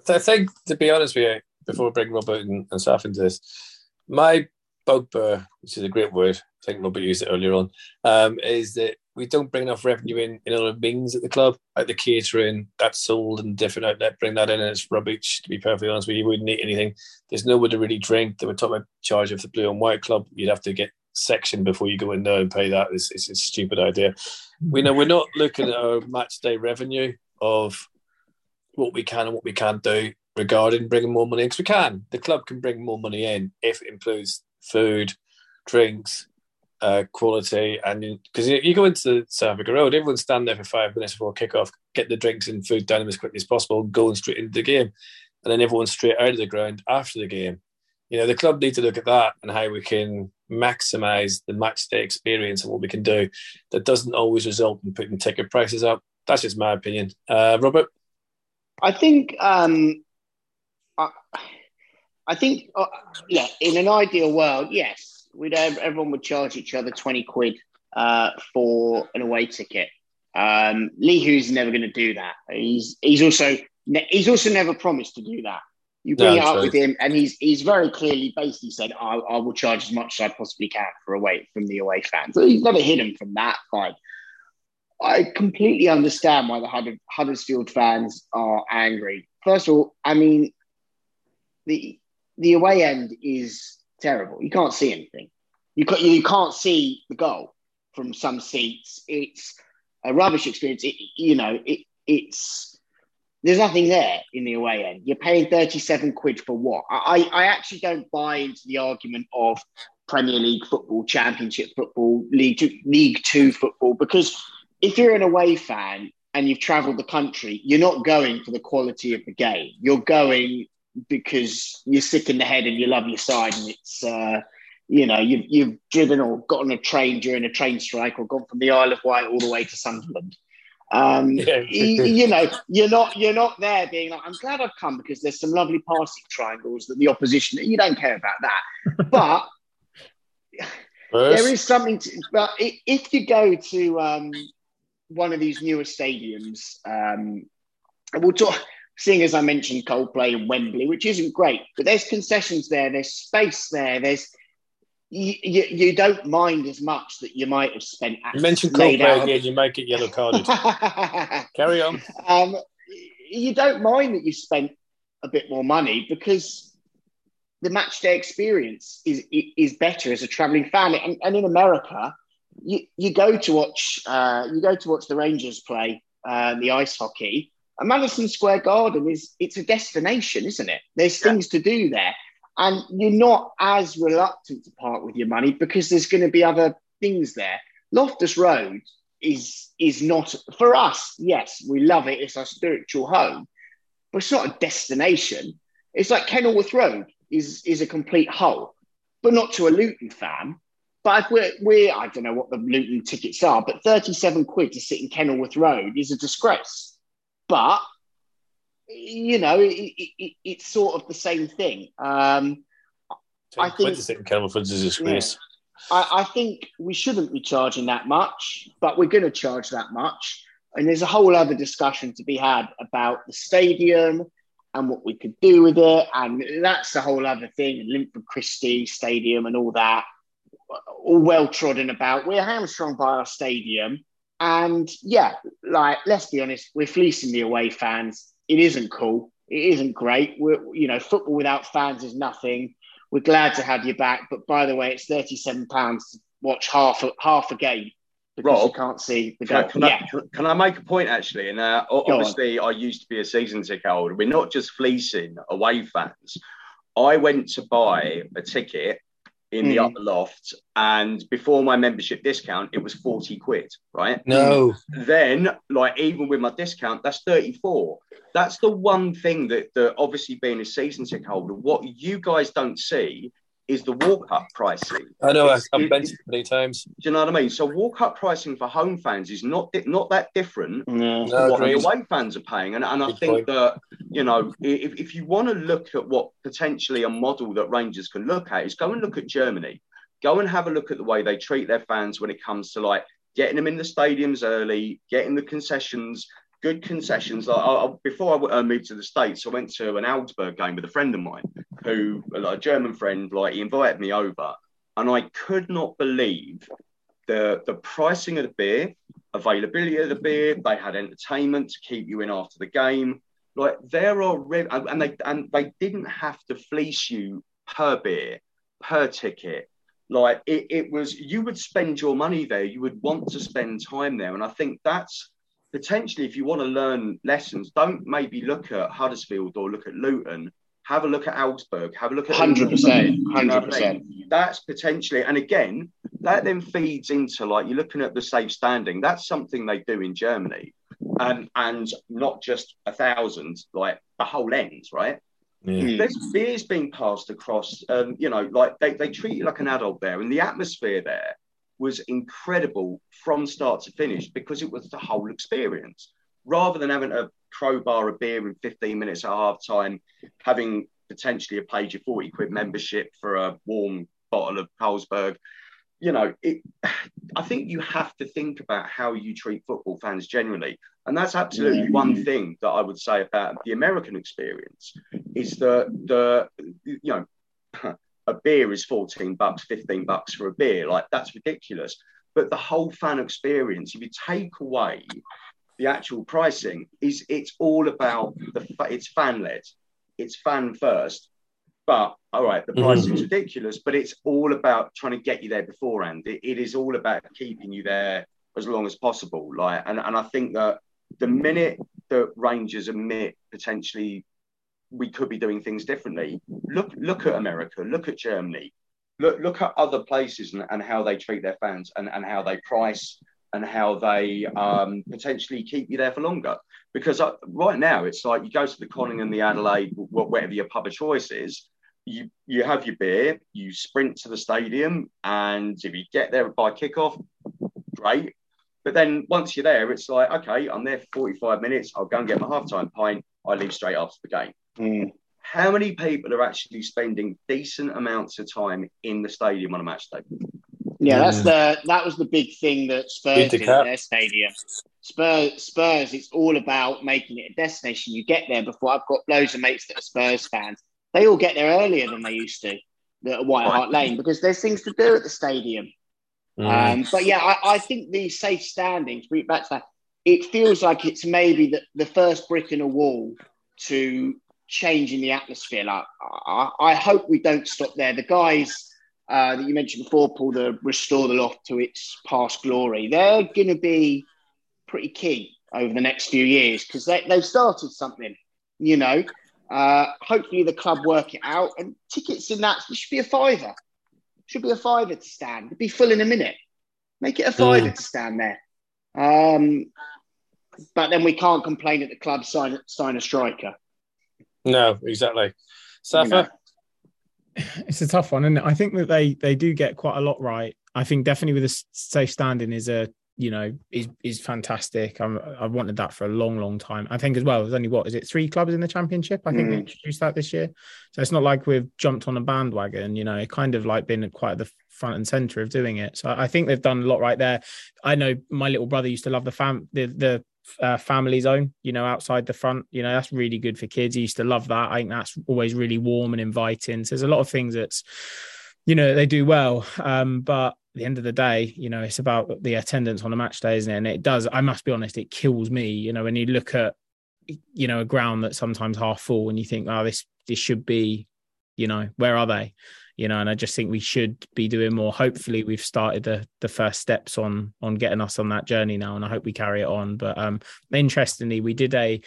I think, to be honest with you, before we bring Robert and, and Saf into this, my bugbear, which is a great word, I think Robert used it earlier on, um, is that we don't bring enough revenue in in other means at the club, like the catering that's sold in different outlet. Bring that in, and it's rubbish. To be perfectly honest with you, wouldn't eat anything. There's nowhere to really drink. They were talking about charge of the blue and white club. You'd have to get section before you go in there and pay that. It's, it's a stupid idea. We know we're not looking at our match day revenue of what we can and what we can't do regarding bringing more money in because we can. The club can bring more money in if it includes food, drinks, uh, quality. And because you, you, go into South Africa Road, everyone's stand there for five minutes before kickoff, get the drinks and food down as quickly as possible, going straight into the game. And then everyone's straight out of the ground after the game. You know, the club need to look at that and how we can maximize the match day experience and what we can do that doesn't always result in putting ticket prices up. That's just my opinion. Uh, Robert? I think um, I, I think uh, yeah, in an ideal world, yes, we'd have, everyone would charge each other 20 quid uh, for an away ticket. Um, Lee Hoos never going to do that. He's he's also he's also never promised to do that. You bring no, it up with him, and he's he's very clearly basically said, I, I, will charge as much as I possibly can for away from the away fans." So he's never hidden from that. Fine. I completely understand why the Huddersfield fans are angry. First of all, I mean, the the away end is terrible. You can't see anything. You can't, you can't see the goal from some seats. It's a rubbish experience. It, you know, it, it's there's nothing there in the away end. You're paying 37 quid for what? I, I actually don't buy into the argument of Premier League football, Championship football, League Two, League Two football, because if you're an away fan and you've travelled the country, you're not going for the quality of the game. You're going because you're sick in the head and you love your side and it's uh, you know you've, you've driven or gotten a train during a train strike or gone from the Isle of Wight all the way to Sunderland. Um, yeah. you, you, know, you're not you're not there being like, I'm glad I've come because there's some lovely passing triangles that the opposition. You don't care about that, but there is something. To, but if you go to um, one of these newer stadiums, um, we'll talk seeing as I mentioned Coldplay and Wembley, which isn't great, but there's concessions there, there's space there, there's you, you, you don't mind as much that you might have spent. You mentioned Coldplay again, you make it yellow carded. Carry on. Um, you don't mind that you spent a bit more money because the match day experience is is better as a traveling fan. And, and in America, you, you go to watch uh, you go to watch the Rangers play uh, the ice hockey. And Madison Square Garden is it's a destination, isn't it? There's Yeah. things to do there, and you're not as reluctant to part with your money because there's going to be other things there. Loftus Road is is not for us. Yes, we love it. It's our spiritual home, but it's not a destination. It's like Kenilworth Road is is a complete hole, but not to a Luton fan. But if we're, we're I don't know what the Luton tickets are, but 37 quid to sit in Kenilworth Road is a disgrace. But you know, it, it, it, it's sort of the same thing. Um, I think- to sit in Kenilworth is a disgrace. I, I think we shouldn't be charging that much, but we're going to charge that much. And there's a whole other discussion to be had about the stadium and what we could do with it. And that's a whole other thing. Linford Christie Stadium and all that, all well trodden about. We're hamstrung by our stadium. And yeah, like, let's be honest, we're fleecing the away fans. It isn't cool. It isn't great. We're, you know, football without fans is nothing we're glad to have you back. But by the way, it's thirty-seven pounds to watch half a, half a game because Rob, you can't see the Can I, goal. can, yeah, I, can- I make a point actually? And uh, o- Go on. obviously, I used to be a season ticket holder. We're not just fleecing away fans. I went to buy a ticket in the Mm. upper loft, and before my membership discount, it was forty quid. Right? No. Then, like even with my discount, that's thirty-four. That's the one thing that, that obviously being a season ticket holder, what you guys don't see is the walk-up pricing. I know. I- It's- I've it- mentioned it many times. Do you know what I mean? So walk-up pricing for home fans is not not that different No. No, what the away fans are paying. And, and I Good think point. that, you know, if, if you want to look at what potentially a model that Rangers can look at, is go and look at Germany. Go and have a look at the way they treat their fans when it comes to like getting them in the stadiums early, getting the concessions, good concessions. Like, I, I- before I uh, moved to the States, I went to an Augsburg game with a friend of mine who, like, a German friend, like he invited me over. And I could not believe the the pricing of the beer, availability of the beer. They had entertainment to keep you in after the game. Like there are re- and and they and they didn't have to fleece you per beer, per ticket. Like it, it was you would spend your money there. You would want to spend time there, and I think that's potentially if you want to learn lessons, don't maybe look at Huddersfield or look at Luton. Have a look at Augsburg. Have a look at Hundred percent, You know hundred I percent. mean? That's potentially, and again, that then feeds into like you're looking at the safe standing. That's something they do in Germany, and and not just a thousand, like a whole end, right? Yeah. There's beers being passed across, um, you know, like they, they treat you like an adult there, and the atmosphere there was incredible from start to finish because it was the whole experience. Rather than having a crowbar a beer in 15 minutes at half time, having potentially a page of 40 quid membership for a warm bottle of Carlsberg, you know, it, I think you have to think about how you treat football fans generally. And that's absolutely one thing that I would say about the American experience is that the, you know, a beer is 14 bucks, 15 bucks for a beer. Like that's ridiculous. But the whole fan experience, if you take away the actual pricing, is it's all about the it's fan led, it's fan first. But all right, the pricing's mm-hmm. ridiculous, but it's all about trying to get you there beforehand. It, it is all about keeping you there as long as possible. Like, and, and I think that the minute that Rangers admit potentially we could be doing things differently, look look at America, look at Germany, look look at other places and, and how they treat their fans and, and how they price and how they um, potentially keep you there for longer. Because uh, right now it's like you go to the Conning and the Adelaide, whatever your pub of choice is, you you have your beer, you sprint to the stadium, and if you get there by kickoff, great. But then once you're there, it's like, okay, I'm there for 45 minutes. I'll go and get my halftime pint. I leave straight after the game. Mm. How many people are actually spending decent amounts of time in the stadium on a match day? Yeah, that's Mm. the that was the big thing that Spurs Beat the did cap. at their stadium. Spurs, Spurs, it's all about making it a destination. You get there before. I've got loads of mates that are Spurs fans. They all get there earlier than they used to at White Hart Lane because there's things to do at the stadium. Mm. Um, but yeah, I, I think the safe standings, bring it back to that, it feels like it's maybe the, the first brick in a wall to changing the atmosphere. Like, I, I hope we don't stop there. The guys uh, that you mentioned before, Paul, the restore the loft to its past glory, they're going to be pretty key over the next few years because they, they've started something, you know. Uh, hopefully, the club work it out, and tickets in that should be a fiver. Should be a fiver to stand. It'd be full in a minute. Make it a fiver Mm. to stand there. Um, but then we can't complain that the club sign sign a striker. No, exactly. You Safa, know. it's a tough one, and I think that they they do get quite a lot right. I think definitely with a safe standing is a you know is is fantastic. I'm, I've wanted that for a long, long time. I think as well. There's only what is it three clubs in the championship? I think they Mm. introduced that this year, so it's not like we've jumped on a bandwagon. You know, it kind of like been quite the front and center of doing it. So I think they've done a lot right there. I know my little brother used to love the fam the the uh, family zone, you know, outside the front. You know, that's really good for kids. He used to love that. I think that's always really warm and inviting. So there's a lot of things that's, you know, they do well. Um, but at the end of the day, you know, it's about the attendance on a match day, isn't it? And it does, I must be honest, it kills me, you know, when you look at, you know, a ground that's sometimes half full and you think, oh, this, this should be, you know, where are they? You know and i just think we should be doing more. Hopefully we've started the the first steps on on getting us on that journey now and i hope we carry it on. But um interestingly we did a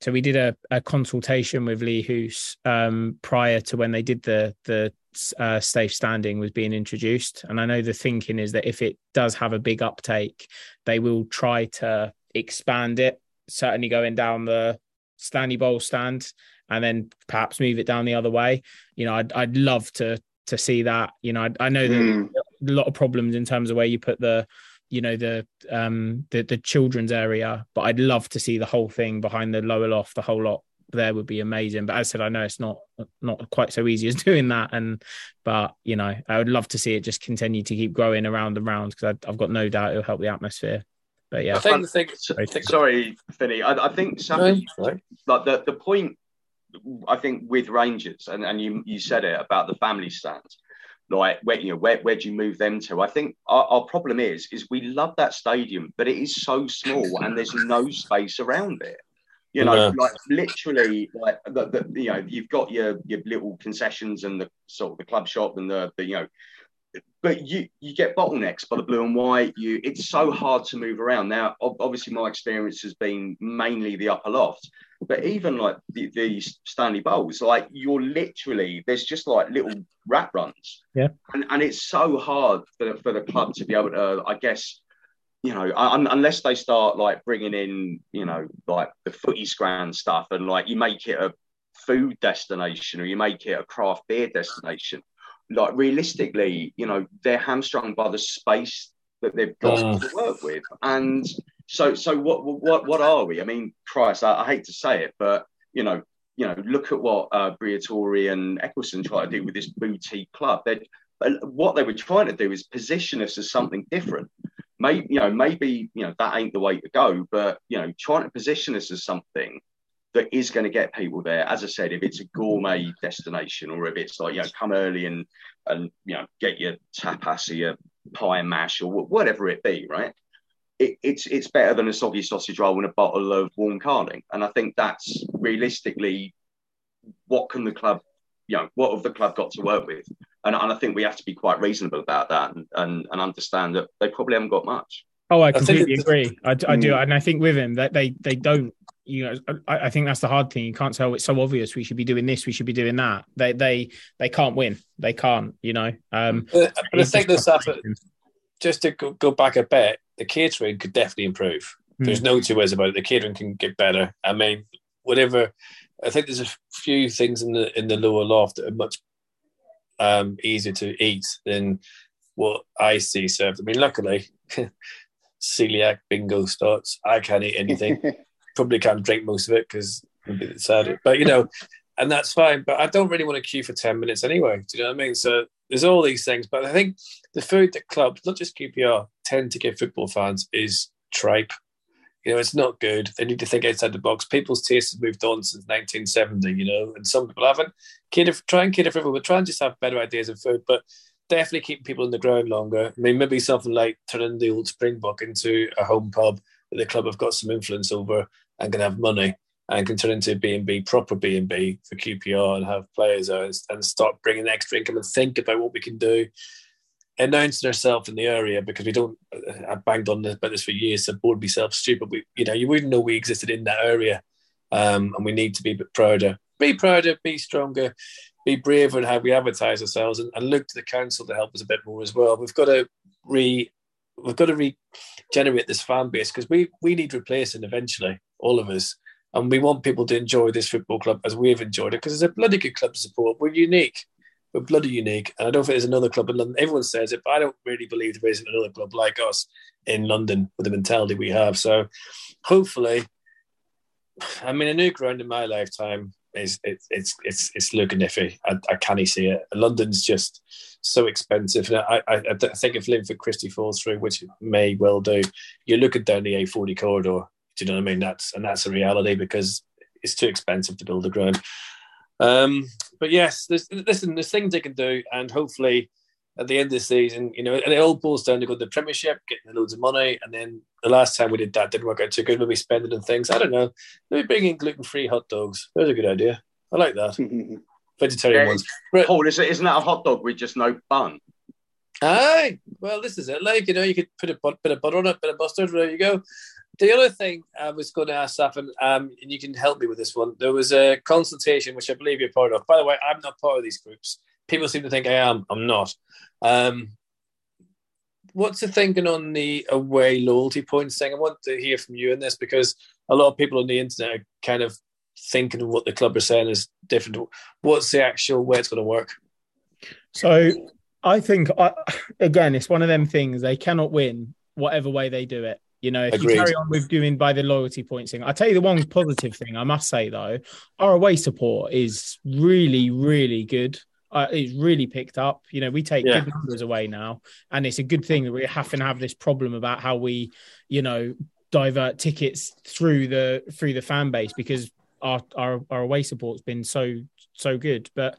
so we did a, a consultation with lee hoos um prior to when they did the the uh, safe standing was being introduced. And i know the thinking is that if it does have a big uptake they will try to expand it certainly going down the Stanley Bowles stand and then perhaps move it down the other way. You know i'd, I'd love to to see that you know i, I know that Mm. a lot of problems in terms of where you put the you know the um the the children's area but i'd love to see the whole thing behind the lower loft the whole lot there would be amazing but as i said i know it's not not quite so easy as doing that and but you know i would love to see it just continue to keep growing around and round because I've got no doubt it'll help the atmosphere but yeah I think the thing. So- I think- sorry, finny I, I think something Right. like the, the point I think with Rangers and, and you you said it about the family stands, like where you know where where do you move them to? I think our, our problem is is we love that stadium, but it is so small and there's no space around it. You know, Yeah. like literally, like the, the you know you've got your your little concessions and the sort of the club shop and the, the you know but you you get bottlenecks by the blue and white. You it's so hard to move around. Now, obviously, my experience has been mainly the upper loft, but even like the, the Stanley Bowles, like you're literally there's just like little rat runs. Yeah. and, and it's so hard for the, for the club to be able to, I guess. You know, un- unless they start like bringing in, you know, like the footy scran stuff, and like you make it a food destination or you make it a craft beer destination like realistically, you know, they're hamstrung by the space that they've got Mm. to work with. And so, so what, what, what are we? I mean, Christ, I, I hate to say it, but you know, you know, look at what uh, Briatore and Ecclestone try to do with this boutique club. They, what they were trying to do is position us as something different. Maybe, you know, maybe you know that ain't the way to go, but you know, trying to position us as something that is going to get people there. As I said, if it's a gourmet destination or if it's like, you know, come early and, and you know, get your tapas or your pie and mash or whatever it be, right? It, it's it's better than a soggy sausage roll and a bottle of warm carling. And I think that's realistically what can the club, you know, what have the club got to work with? And, and I think we have to be quite reasonable about that and, and, and understand that they probably haven't got much. Oh, I completely it's- agree. I, I do, mm. and I think with him that they they don't. You know, I, I think that's the hard thing. You can't tell it's so obvious. We should be doing this. We should be doing that. They they they can't win. They can't. You know. Um, But but I it's think just the just to go, go back a bit, the catering could definitely improve. There's no two ways about it. The catering can get better. I mean, whatever. I think there's a few things in the in the lower loft that are much um, easier to eat than what I see served. I mean, luckily, celiac bingo starts. I can't eat anything. Probably can't drink most of it because bit sad. But you know, and that's fine. But I don't really want to queue for ten minutes anyway. Do you know what I mean? So there's all these things. But I think the food that clubs, not just QPR, tend to give football fans is tripe. You know, it's not good. They need to think outside the box. People's taste has moved on since 1970, you know, and some people haven't. Cater, try and cater for everyone, but try and just have better ideas of food. But definitely keep people in the ground longer. I mean, maybe something like turning the old Springbok into a home pub that the club have got some influence over and can have money. and can turn into B and B proper B and B for QPR and have players and, start bringing extra income and think about what we can do. Announcing ourselves in the area because we don't. I banged on about this for years. So bored myself stupid. We, you know, you wouldn't know we existed in that area, um, and we need to be a bit prouder. Be prouder, be stronger, be braver in how we advertise ourselves, and, and look to the council to help us a bit more as well. We've got to re, we've got to regenerate this fan base because we we need replacing eventually, all of us and we want people to enjoy this football club as we've enjoyed it because it's a bloody good club to support. We're unique. We're bloody unique. And I don't think there's another club in London. Everyone says it, but I don't really believe there isn't another club like us in London with the mentality we have. So hopefully, I mean, a new ground in my lifetime is it, it's it's it's looking iffy. I, I can't see it. London's just so expensive. And I, I, I think if Linford Christie falls through, which may well do, you're looking down the A40 corridor do you know what I mean? That's and that's a reality because it's too expensive to build a ground. Um, but yes, there's listen, there's things they can do, and hopefully at the end of the season, you know, and it all boils down to go to the Premiership, getting loads of money, and then the last time we did that didn't work out too good. Maybe spending on things. I don't know. Maybe bring in gluten-free hot dogs. That's a good idea. I like that. Vegetarian Yeah, ones. Paul, is it, isn't that a hot dog with just no bun? Aye, well, this is it. Like you know, you could put a bit of butter on it, bit of mustard. There you go. The other thing I was going to ask Safin, um, and you can help me with this one. There was a consultation which I believe you're part of. By the way, I'm not part of these groups. People seem to think I am. I'm not. Um, what's the thinking on the away loyalty points thing? I want to hear from you in this because a lot of people on the internet are kind of thinking of what the club are saying is different. What's the actual way it's going to work? So I think, I, again, it's one of them things. They cannot win whatever way they do it. You know, if Agreed. you carry on with doing by the loyalty points thing, I tell you the one positive thing I must say though, our away support is really, really good. Uh, it's really picked up. You know, we take Yeah. good numbers away now, and it's a good thing that we haven't have this problem about how we, you know, divert tickets through the through the fan base because our our, our away support's been so so good. But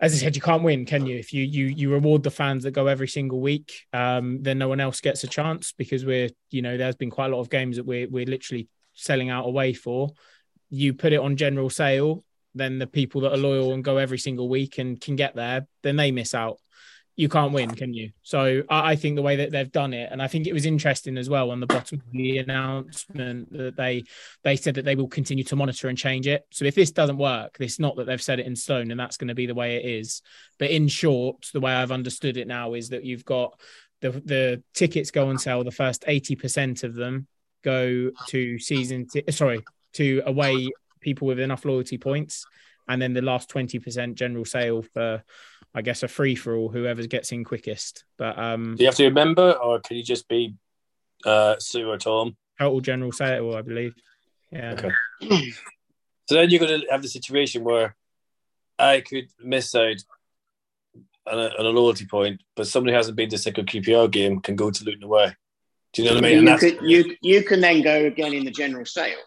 as I said, you can't win, can you? If you you you reward the fans that go every single week, um, then no one else gets a chance because we're you know there's been quite a lot of games that we're we're literally selling out away for. You put it on general sale, then the people that are loyal and go every single week and can get there, then they miss out. You can't win, can you? So I, I think the way that they've done it, and I think it was interesting as well on the bottom of the announcement that they they said that they will continue to monitor and change it. So if this doesn't work, it's not that they've set it in stone and that's going to be the way it is. But in short, the way I've understood it now is that you've got the the tickets go on sale. The first eighty percent of them go to season. T- sorry, to away people with enough loyalty points, and then the last twenty percent general sale for, I guess, a free for all. Whoever gets in quickest. But um, Do you have to remember, or can you just be uh, Sue or Tom? total general sale, I believe. Yeah. Okay. So then you're going to have the situation where I could miss out on a, on a loyalty point, but somebody who hasn't been to a single QPR game can go to Luton away. Do you know what I mean? You, that's- could, you, you can then go again in the general sale.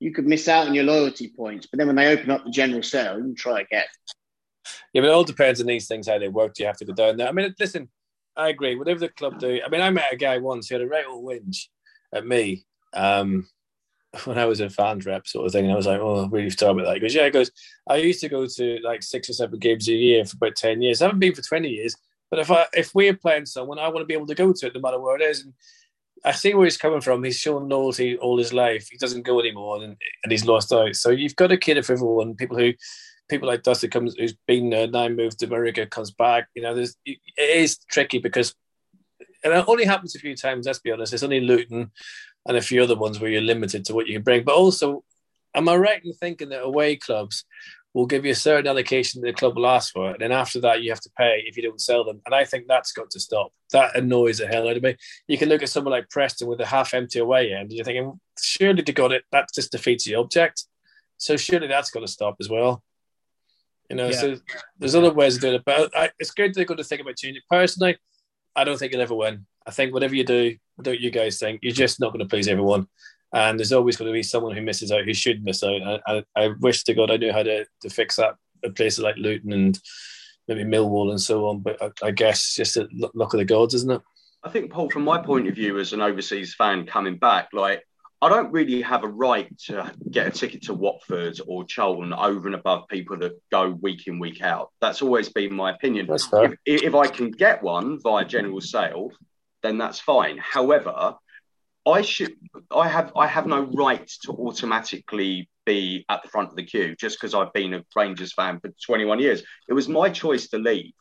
You could miss out on your loyalty points, but then when they open up the general sale, you can try again. Yeah, but it all depends on these things how they work. Do you have to go down there? I mean, listen, I agree. Whatever the club do. I mean, I met a guy once who had a right old whinge at me um, when I was a fans rep sort of thing, and I was like, "Oh, really sorry about that." He goes, "Yeah." He goes, "I used to go to like six or seven games a year for about ten years. I haven't been for twenty years, but if I if we're playing someone, I want to be able to go to it no matter where it is." And I see where he's coming from. He's shown loyalty all his life. He doesn't go anymore, and, and he's lost out. So you've got to cater for everyone. People who, people like Dusty comes, who's been there now, moved to America, comes back. You know, there's it is tricky because, and it only happens a few times. Let's be honest. It's only Luton and a few other ones where you're limited to what you can bring. But also, am I right in thinking that away clubs will give you a certain allocation that the club will ask for, and then after that you have to pay if you don't sell them? And I think that's got to stop. That annoys the hell out of me. You can look at someone like Preston with a half-empty away end, and you're thinking, surely they got it. That just defeats the object. So surely that's got to stop as well. You know, Yeah. so there's other ways of doing it, but I, it's good they're going to think about changing it. Personally, I don't think you'll ever win. I think whatever you do, don't you guys think, you're just not going to please everyone. And there's always going to be someone who misses out who should miss out. I, I, I wish to God I knew how to, to fix that at places like Luton and maybe Millwall and so on. But I, I guess just a luck of the gods, isn't it? I think, Paul, from my point of view as an overseas fan coming back, like I don't really have a right to get a ticket to Watford or Charlton over and above people that go week in week out. That's always been my opinion. If, if I can get one via general sale, then that's fine. However, I should I have I have no right to automatically be at the front of the queue just because I've been a Rangers fan for 21 years. It was my choice to leave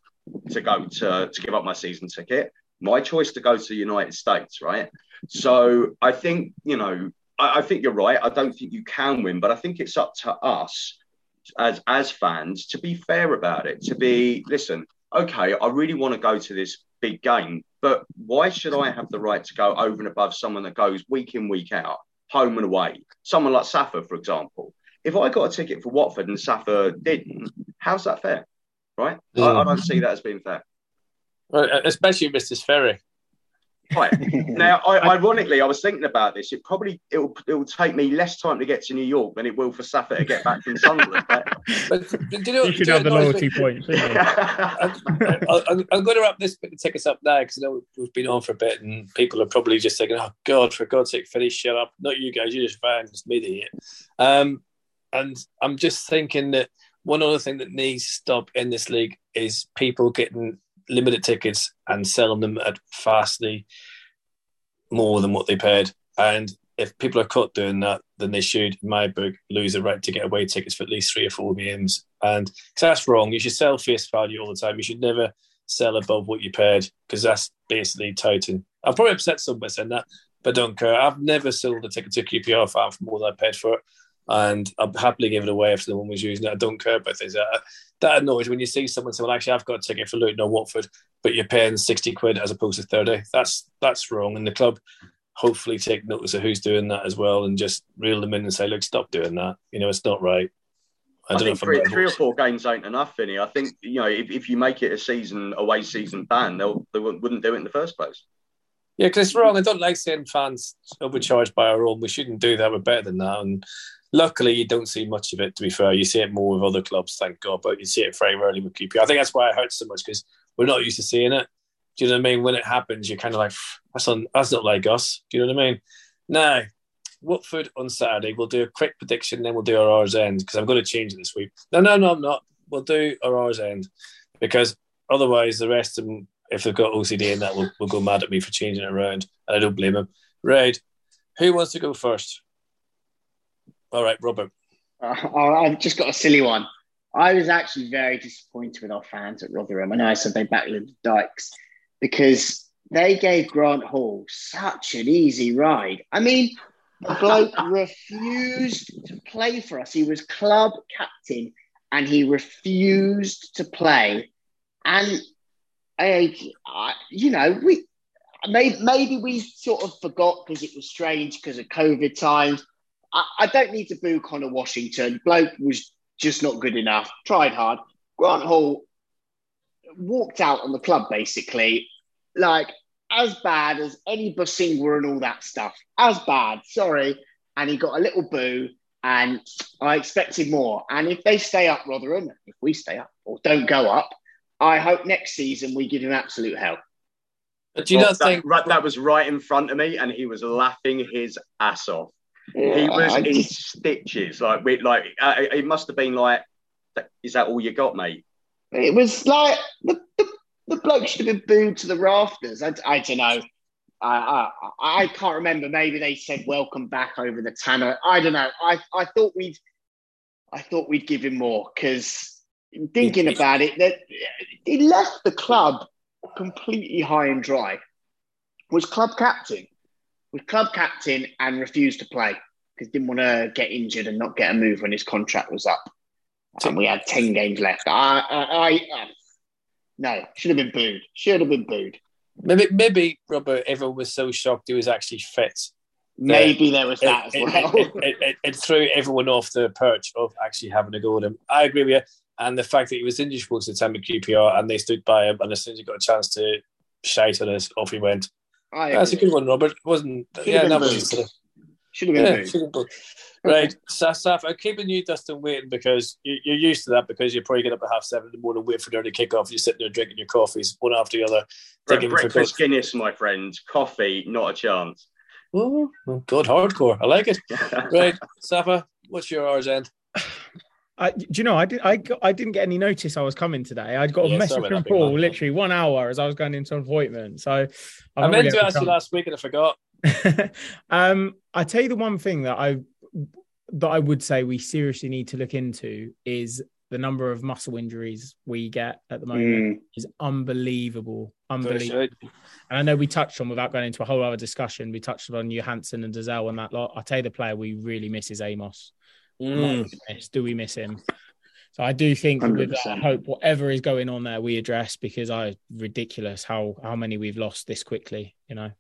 to go to to give up my season ticket. My choice to go to the United States, right? So I think you know I, I think you're right. I don't think you can win, but I think it's up to us as as fans to be fair about it. To be listen, okay, I really want to go to this big game, but why should I have the right to go over and above someone that goes week in, week out, home and away? Someone like Safa, for example. If I got a ticket for Watford and Safa didn't, how's that fair? Right? I, I don't see that as being fair. Especially Mr. Ferry. Right. now, I, ironically, I was thinking about this. It probably it will it will take me less time to get to New York than it will for Safa to get back from Sunderland. But, But do you know, You do should have the loyalty point. you? I'm, I'm, I'm going to wrap this bit and take us up now because I know we've been on for a bit and people are probably just thinking, "Oh God, for God's sake, finish, shut up!" Not you guys, you're just fans, it's me the idiot. Um, and I'm just thinking that one other thing that needs to stop in this league is people getting limited tickets and selling them at vastly more than what they paid. And if people are caught doing that, then they should, in my book, lose the right to get away tickets for at least three or four games. And that's wrong. You should sell face value all the time. You should never sell above what you paid because that's basically touting. I'll probably upset some by saying that, but don't care. I've never sold a ticket to QPR fan for more than I paid for it. And I'll happily give it away if someone was using it. I don't care about this. Uh, that annoys when you see someone say, "Well, actually, I've got a ticket for Luton or Watford, but you're paying sixty quid as opposed to 30. That's that's wrong. And the club hopefully take notice of who's doing that as well and just reel them in and say, "Look, stop doing that. You know, it's not right." I I, think three, three or four games ain't enough, Vinny. I think you know if, if you make it a season away season ban, they'll they wouldn't wouldn't do it in the first place. Yeah, because it's wrong. I don't like seeing fans overcharged by our own. We shouldn't do that. We're better than that. And luckily, you don't see much of it. To be fair, you see it more with other clubs, thank God. But you see it very rarely with QPR. I think that's why it hurts so much because we're not used to seeing it. Do you know what I mean? When it happens, you're kind of like, that's on, that's not like us. Do you know what I mean? Now, Watford on Saturday. We'll do a quick prediction, then we'll do our hours end because I'm going to change it this week. No, no, no, I'm not. We'll do our hours end because otherwise, the rest of them, if they've got OCD in that, will, will go mad at me for changing it around. And I don't blame them. Right. Who wants to go first? All right, Robert. Uh, I've just got a silly one. I was actually very disappointed with our fans at Rotherham. I know I said they backlit the Dykes because they gave Grant Hall such an easy ride. I mean, the bloke refused to play for us. He was club captain and he refused to play. And I, I you know, we maybe, maybe we sort of forgot because it was strange because of COVID times. I, I don't need to boo Conor Washington. Bloke was just not good enough. Tried hard. Grant Hall walked out on the club basically, like as bad as any Bosingwa and all that stuff. As bad, sorry. And he got a little boo, and I expected more. And if they stay up, Rotherham, if we stay up or don't go up, I hope next season we give him absolute hell. But do you Well, not that, think right, that was right in front of me, and he was laughing his ass off. He was I in just- stitches. Like we, like uh, it must have been like, is that all you got, mate? It was like the, the, the bloke should have been booed to the rafters. I, I don't know. I, I I can't remember. Maybe they said welcome back over the Tanner. I don't know. I, I thought we'd I thought we'd give him more because thinking about it, that he left the club completely high and dry. Was club captain, was club captain, and refused to play because didn't want to get injured and not get a move when his contract was up. And we had ten games left. I, I, I, no, should have been booed. Should have been booed. maybe maybe Robert everyone was so shocked he was actually fit. Maybe there was that as it, well. it, it, it, threw everyone off the perch of actually having a go at him. I agree with you. And the fact that he was injured most of the time at QPR and they stood by him, and as soon as he got a chance to shite on us, off he went. I That's a good one, Robert. Wasn't Should yeah, have been that was booed. sort of- Should have been yeah, should have been. Right, Saf, I'm uh, keeping you, Dustin, waiting because you, you're used to that because you probably get up at half seven in the morning, wait for the early kick off. You're sitting there drinking your coffees one after the other. Bre- Thinking for breakfast Guinness, my friend. Coffee, not a chance. Oh, oh good hardcore. I like it. Right, Safa, what's your hours end? I, do you know I did I got, I didn't get any notice I was coming today. I got a Yeah, message from about that, big Paul literally one hour as I was going into an appointment. So I I'm not meant really to ask you last week and I forgot. um, I tell you the one thing that I that I would say we seriously need to look into is the number of muscle injuries we get at the moment Mm. is unbelievable, unbelievable. And I know we touched on without going into a whole other discussion. We touched on Johansen and Dozzell and that lot. I tell you, the player we really miss is Amos. Mm. Do we miss? Do we miss him? So I do think with that, I hope whatever is going on there, we address because I ridiculous how how many we've lost this quickly. You know.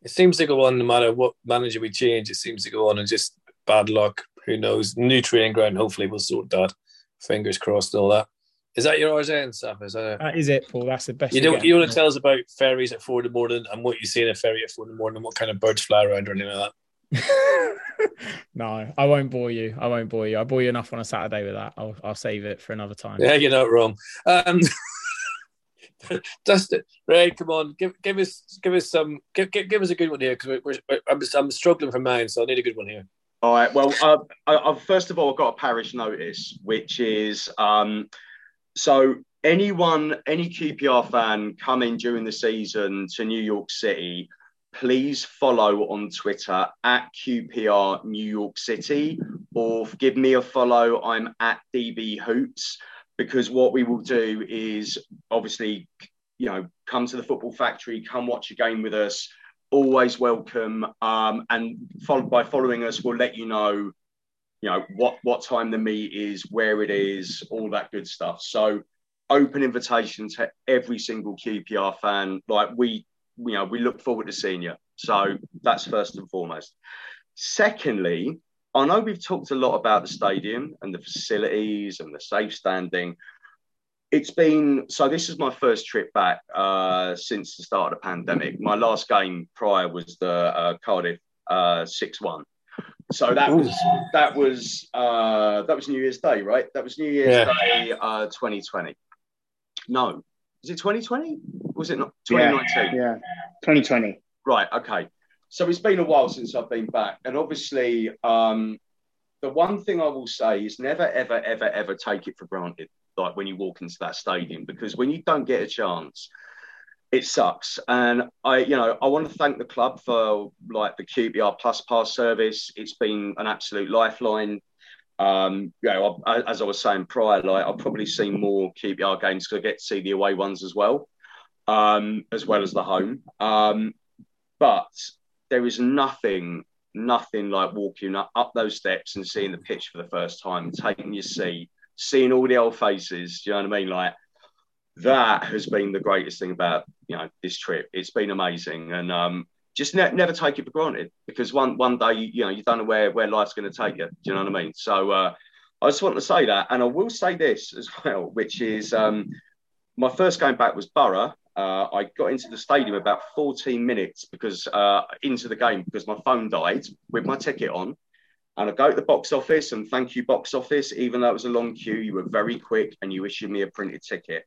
It seems to go on no matter what manager we change. It seems to go on and just bad luck. Who knows? New training ground. Hopefully, we'll sort that. Fingers crossed. All that. Is that your R's end, Safa? Is that a... That is it, Paul. That's the best. You we're don't. You want to tell us about ferries at four in the morning and what you see in a ferry at four in the morning, and what kind of birds fly around or anything like no, I won't bore you. I won't bore you. I bore you enough on a Saturday with that. I'll I'll save it for another time. Yeah, you're not wrong. Um, Dustin, Ray, come on, give give us give us some give give, give us a good one here because we're, we're, I'm I'm struggling for mine, so I need a good one here. All right. Well, uh, I, I, first of all, I've got a parish notice, which is um, so anyone, any QPR fan coming during the season to New York City, please follow on Twitter at QPR New York City or give me a follow. I'm at DB Hoops because what we will do is obviously, you know, come to the football factory, come watch a game with us always welcome. Um, and by following us, we'll let you know, you know, what what time the meet is, where it is, all that good stuff. So open invitation to every single QPR fan. Like we, you know, we look forward to seeing you. So that's first and foremost. Secondly, I know we've talked a lot about the stadium and the facilities and the safe standing it's been so this is my first trip back uh, since the start of the pandemic. My last game prior was the uh, Cardiff six one. So that was that was uh, that was New Year's Day, right? That was New Year's Yeah. Day, uh, 2020. No, is it 2020? Was it not Yeah. 2019? Yeah, 2020. Right. Okay. So it's been a while since I've been back, and obviously, um, the one thing I will say is never, ever, ever, ever take it for granted. Like when you walk into that stadium, because when you don't get a chance, it sucks. And I, you know, I want to thank the club for like the QPR Plus Pass service. It's been an absolute lifeline. Um, you know, I, as I was saying prior, like I've probably seen more QPR games because I get to see the away ones as well, um, as well as the home. Um, but there is nothing, nothing like walking up, up those steps and seeing the pitch for the first time, taking your seat, seeing all the old faces. Do you know what I mean? Like that has been the greatest thing about you know this trip. It's been amazing, and um, just ne- never take it for granted because one one day you know you don't know where where life's going to take you. Do you know what I mean? So uh, I just want to say that, and I will say this as well, which is um, my first game back was Borough. Uh, I got into the stadium about 14 minutes because uh, into the game because my phone died with my ticket on. And I go to the box office and thank you, box office. Even though it was a long queue, you were very quick and you issued me a printed ticket.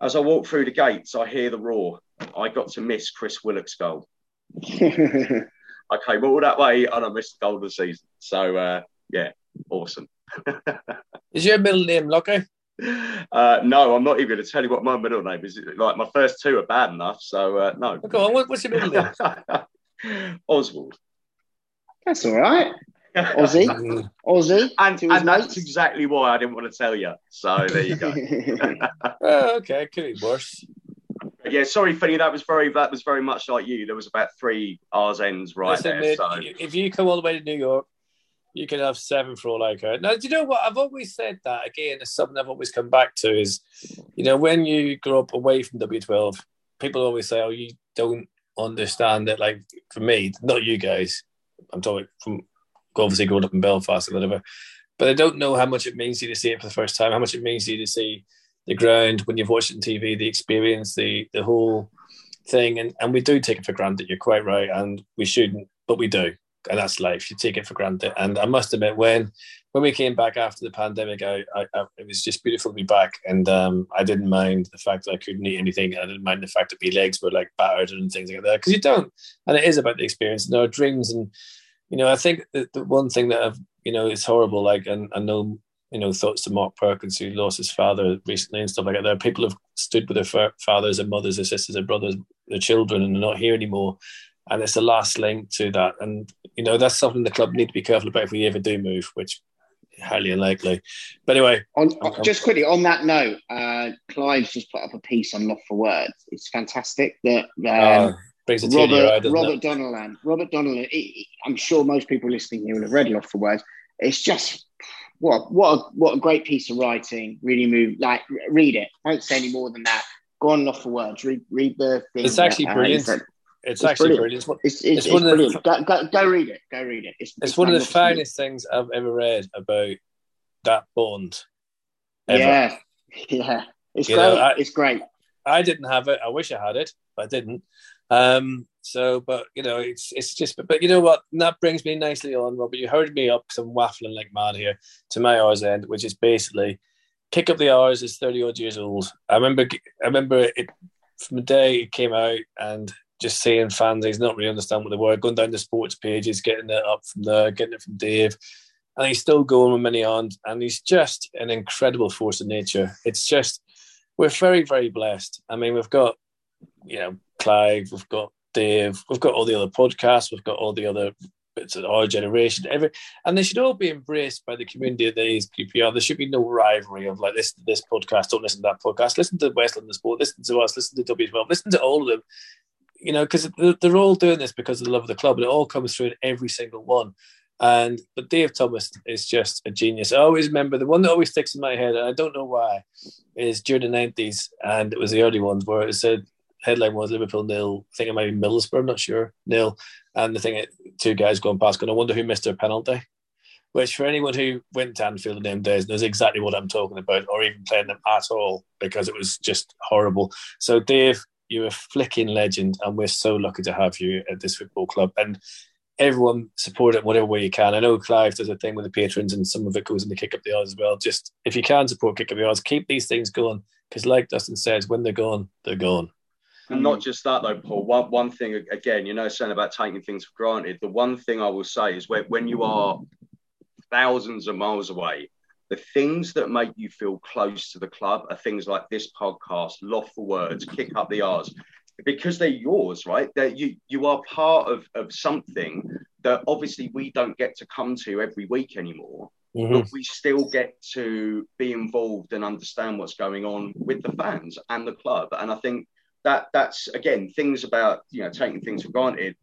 As I walk through the gates, I hear the roar. I got to miss Chris Willock's goal. I came all that way and I missed the goal of the season. So, uh, yeah, awesome. Is your middle name Lucky? Uh, no, I'm not even going to tell you what my middle name is. Like my first two are bad enough, so uh, no. Go on. What, what's your middle name? Oswald. That's all right. Aussie. Aussie, And, to his and that's exactly why I didn't want to tell you. So there you go. Oh, okay, could be worse. Yeah, sorry, Finny. That was very that was very much like you. There was about three R's ends right Listen, there. mate, So if you come all the way to New York, you can have seven for all I care. Now, do you know what? I've always said that again. It's something I've always come back to is, you know, when you grow up away from W12, people always say, "Oh, you don't understand it." Like for me, not you guys. I'm talking from obviously growing up in Belfast or whatever, but I don't know how much it means to you to see it for the first time. How much it means to you to see the ground when you've watched it on TV, the experience, the the whole thing, and and we do take it for granted. You're quite right, and we shouldn't, but we do. and that's life. You take it for granted. And I must admit, when when we came back after the pandemic, I, I, I it was just beautiful to be back, and um, I didn't mind the fact that I couldn't eat anything. I didn't mind the fact that my legs were like battered and things like that because you don't. And it is about the experience and our dreams. And you know, I think the one thing that I've you know is horrible. Like, and I know you know thoughts to Mark Perkins who lost his father recently and stuff like that. There are people who've stood with their fathers and mothers and sisters and brothers, their children, and they're not here anymore and it's the last link to that. And you know that's something the club need to be careful about if we ever do move, which highly unlikely. But anyway, on, just quickly on that note, uh, Clive's just put up a piece on Loft for Words. It's fantastic that. Um, uh, brings a Robert, eye, Robert it? Donnellan. Robert Donnellan. I'm sure most people listening here will have read Loft for Words. It's just what what a, what a great piece of writing. Really moved. Like read it. I won't say any more than that. Go on Loft for Words. Read read the thing. It's actually that, brilliant. Uh, it's, it's, actually brilliant. brilliant. It's, it's, it's, one brilliant. Of the, go, go, go, read it. Go read it. It's, it's one of the finest things I've ever read about that bond. Ever. Yeah, yeah. It's you great. Know, I, it's great. I didn't have it. I wish I had it, but I didn't. Um, so, but you know, it's it's just. But, but you know what? And that brings me nicely on, Robert. You heard me up because I'm waffling like mad here to my hours end, which is basically Kick Up the R's is 30 odd years old. I remember. I remember it from the day it came out and just seeing fans he's not really understand what they were, going down the sports pages, getting it up from there, getting it from Dave. And he's still going with many on, and he's just an incredible force of nature. It's just, we're very, very blessed. I mean, we've got, you know, Clive, we've got Dave, we've got all the other podcasts, we've got all the other bits of our generation, every, and they should all be embraced by the community that is QPR. There should be no rivalry of like listen to this podcast, don't listen to that podcast, listen to West London Sport, listen to us, listen to W12, listen to all of them you know, because they're all doing this because of the love of the club, and it all comes through in every single one. And but Dave Thomas is just a genius. I always remember the one that always sticks in my head, and I don't know why, is during the nineties, and it was the early ones where it said headline was Liverpool nil. I think it might be Middlesbrough, I'm not sure nil. And the thing, two guys going past, going, I wonder who missed their penalty. Which for anyone who went to Anfield in them days knows exactly what I'm talking about, or even playing them at all, because it was just horrible. So Dave, you're a flicking legend, and we're so lucky to have you at this football club. And everyone support it whatever way you can. I know Clive does a thing with the patrons, and some of it goes in the Kick Up the R's as well. Just if you can support Kick Up the R's, keep these things going because, like Dustin says, when they're gone, they're gone. And not just that though, Paul. One one thing again, you know, saying about taking things for granted. The one thing I will say is when when you are thousands of miles away the things that make you feel close to the club are things like this podcast, Loft for Words, Kick Up the R's, because they're yours, right? That you you are part of, of something that obviously we don't get to come to every week anymore. Mm-hmm. But we still get to be involved and understand what's going on with the fans and the club. And I think that that's again things about you know taking things for granted.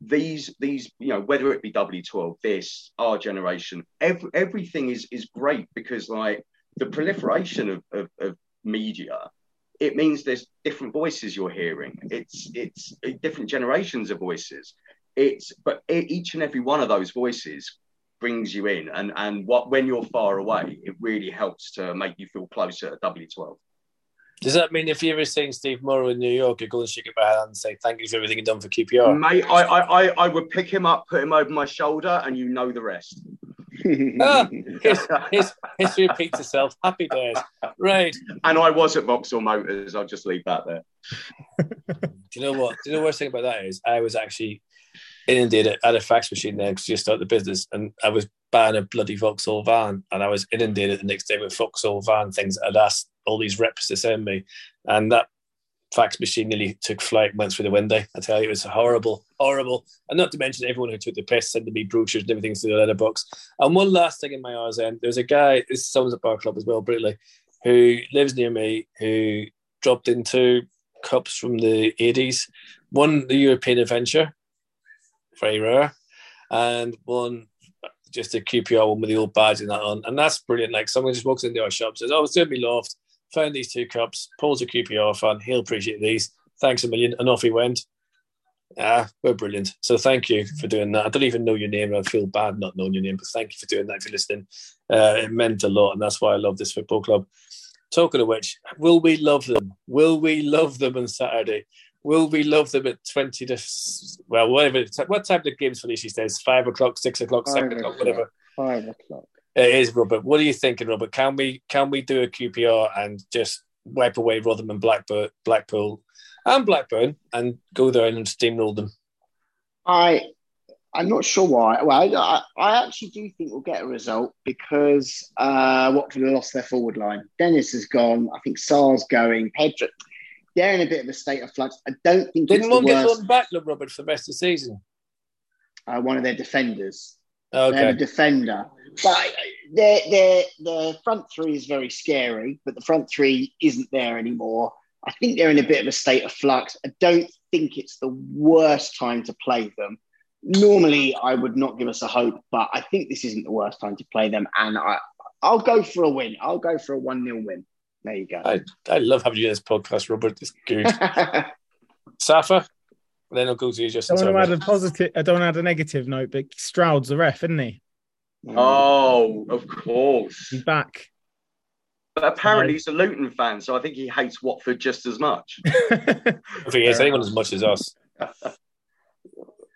These these you know whether it be W12 this our generation every, everything is is great because like the proliferation of, of, of media it means there's different voices you're hearing. It's it's uh, different generations of voices. It's but each and every one of those voices brings you in and and what when you're far away it really helps to make you feel closer to w12 does that mean if you ever seen Steve Morrow in New York, you go and shake my hand and say thank you for everything you've done for QPR? Mate, I, I, I would pick him up, put him over my shoulder, and you know the rest. ah, his, his, history repeats itself. Happy days. Right. And I was at Vauxhall Motors. I'll just leave that there. Do you know what? Do you know the worst thing about that is I was actually inundated at a fax machine there because just started the business and I was buying a bloody Vauxhall van and I was inundated the next day with Vauxhall van things I'd asked all these reps to send me. And that fax machine nearly took flight and went through the window. I tell you, it was horrible, horrible. And not to mention everyone who took the piss sending me brochures and everything through the letterbox. And one last thing in my end, there's a guy, this someone's at Bar Club as well, Britley, who lives near me, who dropped into cups from the 80s, one the European Adventure, very rare, and one just a QPR one with the old badge and that on. And that's brilliant. Like someone just walks into our shop, says, Oh, it's doing me loft found these two cups. Paul's a QPR fan. He'll appreciate these. Thanks a million. And off he went. Ah, we're brilliant. So thank you for doing that. I don't even know your name. I feel bad not knowing your name, but thank you for doing that. If you're listening, uh, it meant a lot, and that's why I love this football club. Talking of which, will we love them? Will we love them on Saturday? Will we love them at twenty to well, whatever? What time the games finish? He says five o'clock, six o'clock, seven o'clock, o'clock. whatever. Five o'clock. It is, Robert. What are you thinking, Robert? Can we can we do a QPR and just wipe away Rotherham and Blackburn, Blackpool and Blackburn and go there and steamroll them? I I'm not sure why. Well, I, I actually do think we'll get a result because uh, Watford have lost their forward line. Dennis has gone. I think Sarr's going. Pedro, they're in a bit of a state of flux. I don't think Didn't one get one back, Robert, for the rest of the season? Uh, one of their defenders. They have a defender, but their their their front three is very scary. But the front three isn't there anymore. I think they're in a bit of a state of flux. I don't think it's the worst time to play them. Normally, I would not give us a hope, but I think this isn't the worst time to play them. And I, I'll go for a win. I'll go for a one 0 win. There you go. I, I love having you in this podcast, Robert. It's good. Safa, then I'll go to you, Dustin. I don't want to add a positive. I don't want to add a negative note, but Stroud's the ref, isn't he? Mm. Oh, of course. He's back. But apparently he's a Luton fan, so I think he hates Watford just as much. I think it's anyone as much as us.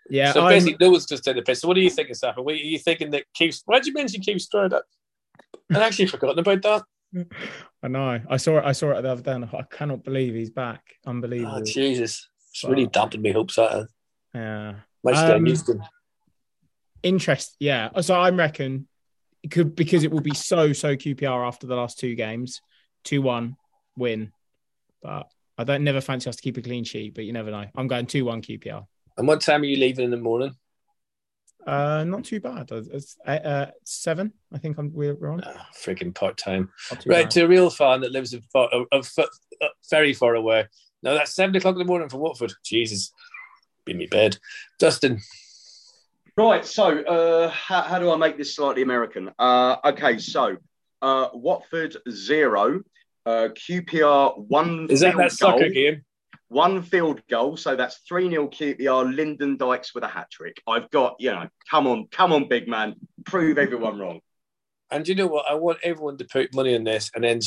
yeah, so I'm- basically, no one's just taking the piss. So what are you thinking, Safa? What are you thinking that keeps? Why did you mention Keith Stroud? I'd actually forgotten about that. I know. I saw it. I saw it the other day. And I, thought, I cannot believe he's back. Ah, Unbelievable. Oh, Jesus. It's really dampened me hopes that. yeah. Much um, Um, Houston. Interest. Yeah. So I reckon it could because it will be so so QPR after the last two games, two one win. But I don't never fancy us to keep a clean sheet. But you never know. I'm going two one QPR. And what time are you leaving in the morning? Uh, not too bad. It's uh, uh, seven. I think I'm, we're, on. Oh, freaking part time. Right, bad. to a real fan that lives in far, uh, uh, uh, very far away. No, that's seven o'clock in the morning for Watford. Jesus. Be in me bed. Dustin. Right, so uh, how, how do I make this slightly American? Uh, okay, so uh, Watford zero, uh, QPR one Is that that soccer game? one field goal, so that's 3 0 QPR, Lyndon Dykes with a hat trick. I've got, you know, come on, come on, big man, prove everyone wrong. And you know what? I want everyone to put money on this and then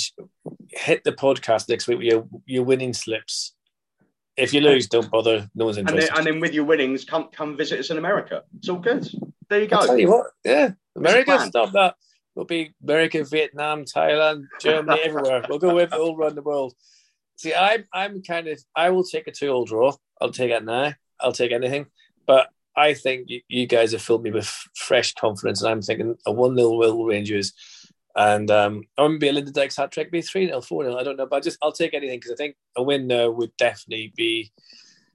hit the podcast next week with your, your winning slips. If you lose, don't bother. No one's And then, interested. and then with your winnings, come come visit us in America. It's all good. There you I'll tell you what, yeah, America, stop that. We'll be America, Vietnam, Thailand, Germany, everywhere. We'll go with all around the world. See, I'm I'm kind of I will take a two-all draw. I'll take it now. I'll take anything. But I think you, guys have filled me with fresh confidence, and I'm thinking a one 0 will Rangers. And um, I wouldn't be a Lyndon Dykes hat trick, be 3 0, 4 0. I don't know, but I just I'll take anything because I think a win there would definitely be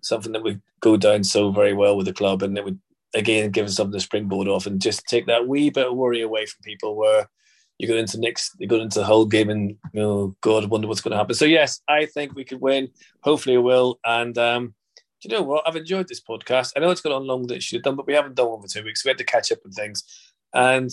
something that would go down so very well with the club, and it would again give us something to springboard off and just take that wee bit of worry away from people where you go into next you go into the whole game and know God wonder what's going to happen. So yes, I think we could win. Hopefully, it will. And um, do you know what? I've enjoyed this podcast. I know it's gone on longer than it should have done, but we haven't done one for two weeks. We had to catch up on things, and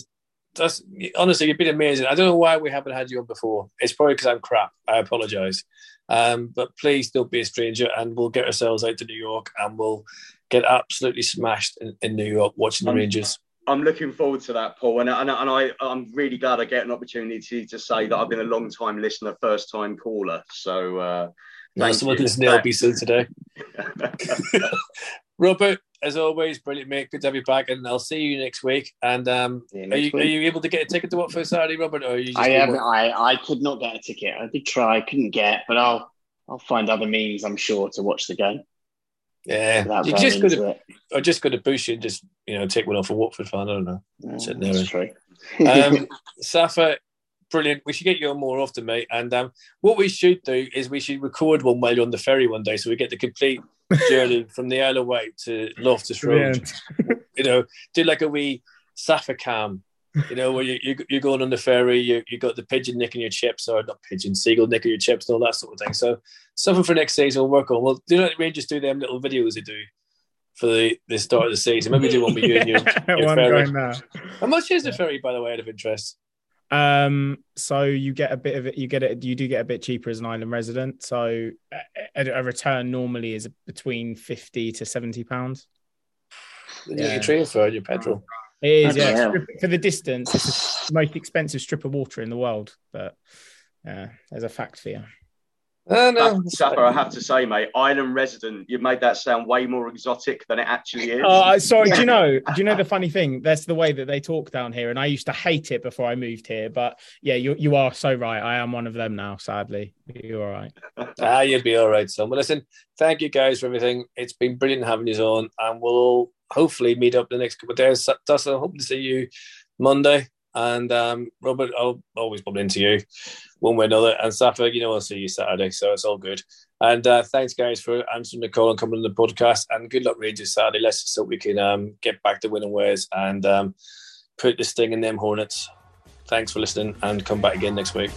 that's honestly you've been amazing. I don't know why we haven't had you on before. It's probably because I'm crap. I apologise. Um, but please don't be a stranger, and we'll get ourselves out to New York, and we'll get absolutely smashed in, in New York watching the Um, Rangers. I'm looking forward to that, Paul, and, and, and I, I'm really glad I get an opportunity to say that I've been a long time listener, first time caller. So, uh, No, thank someone you. listening to LBC today. Robert, as always, brilliant, mate. Good to have you back, and I'll see you next week. And um, See you are, next you, are you able to get a ticket to Watford Saturday, Robert? Or are you just I haven't. I, I could not get a ticket. I did try, couldn't get, but I'll I'll find other means. I'm sure to watch the game. Yeah, Without you just got into to, it. or just got to boost you and just you know take one off a Watford fan. I don't know. Yeah, sitting there that's and- true. Um, Safa, brilliant. We should get you on more often, mate. And um, what we should do is we should record one while you're on the ferry one day, so we get the complete journey from the Isle of Wight to Loftus Road. you know, do like a wee Safa cam. You know, where you, you you're going on the ferry, you you got the pigeon nicking your chips, or not pigeon, seagull nicking your chips, and all that sort of thing. So something for next season we'll work on. Well, do you know what Rangers do them little videos they do for the, the start of the season? Maybe do one with you and your, your ferry. How much is the ferry, by the way, out of interest? Um, so you get a bit of it. You get it. You do get a bit cheaper as an island resident. So a, a return normally is between fifty to seventy pounds. Yeah. your transfer and your petrol. It is, yeah. For the distance, it's the most expensive strip of water in the world. But yeah, there's a fact for you. Oh, no. Safa, I have to say, mate, island resident, You've made that sound way more exotic than it actually is. Oh, sorry. Do you know? Do you know the funny thing? That's the way that they talk down here, and I used to hate it before I moved here. But yeah, you you are so right. I am one of them now. Sadly, you're all right. ah, you'll be all right, son. Well, listen, thank you guys for everything. It's been brilliant having you on, and we'll hopefully meet up the next couple of days. Dustin, I hope to see you Monday. And um, Robert, I'll always bump into you one way or another. And Safa, you know, I'll see you Saturday, so it's all good. And uh, thanks, guys, for answering the call and coming on the podcast. And good luck, Rangers, Saturday. Let's just hope we can um, get back to winning ways and um, put this thing in them Hornets. Thanks for listening and come back again next week.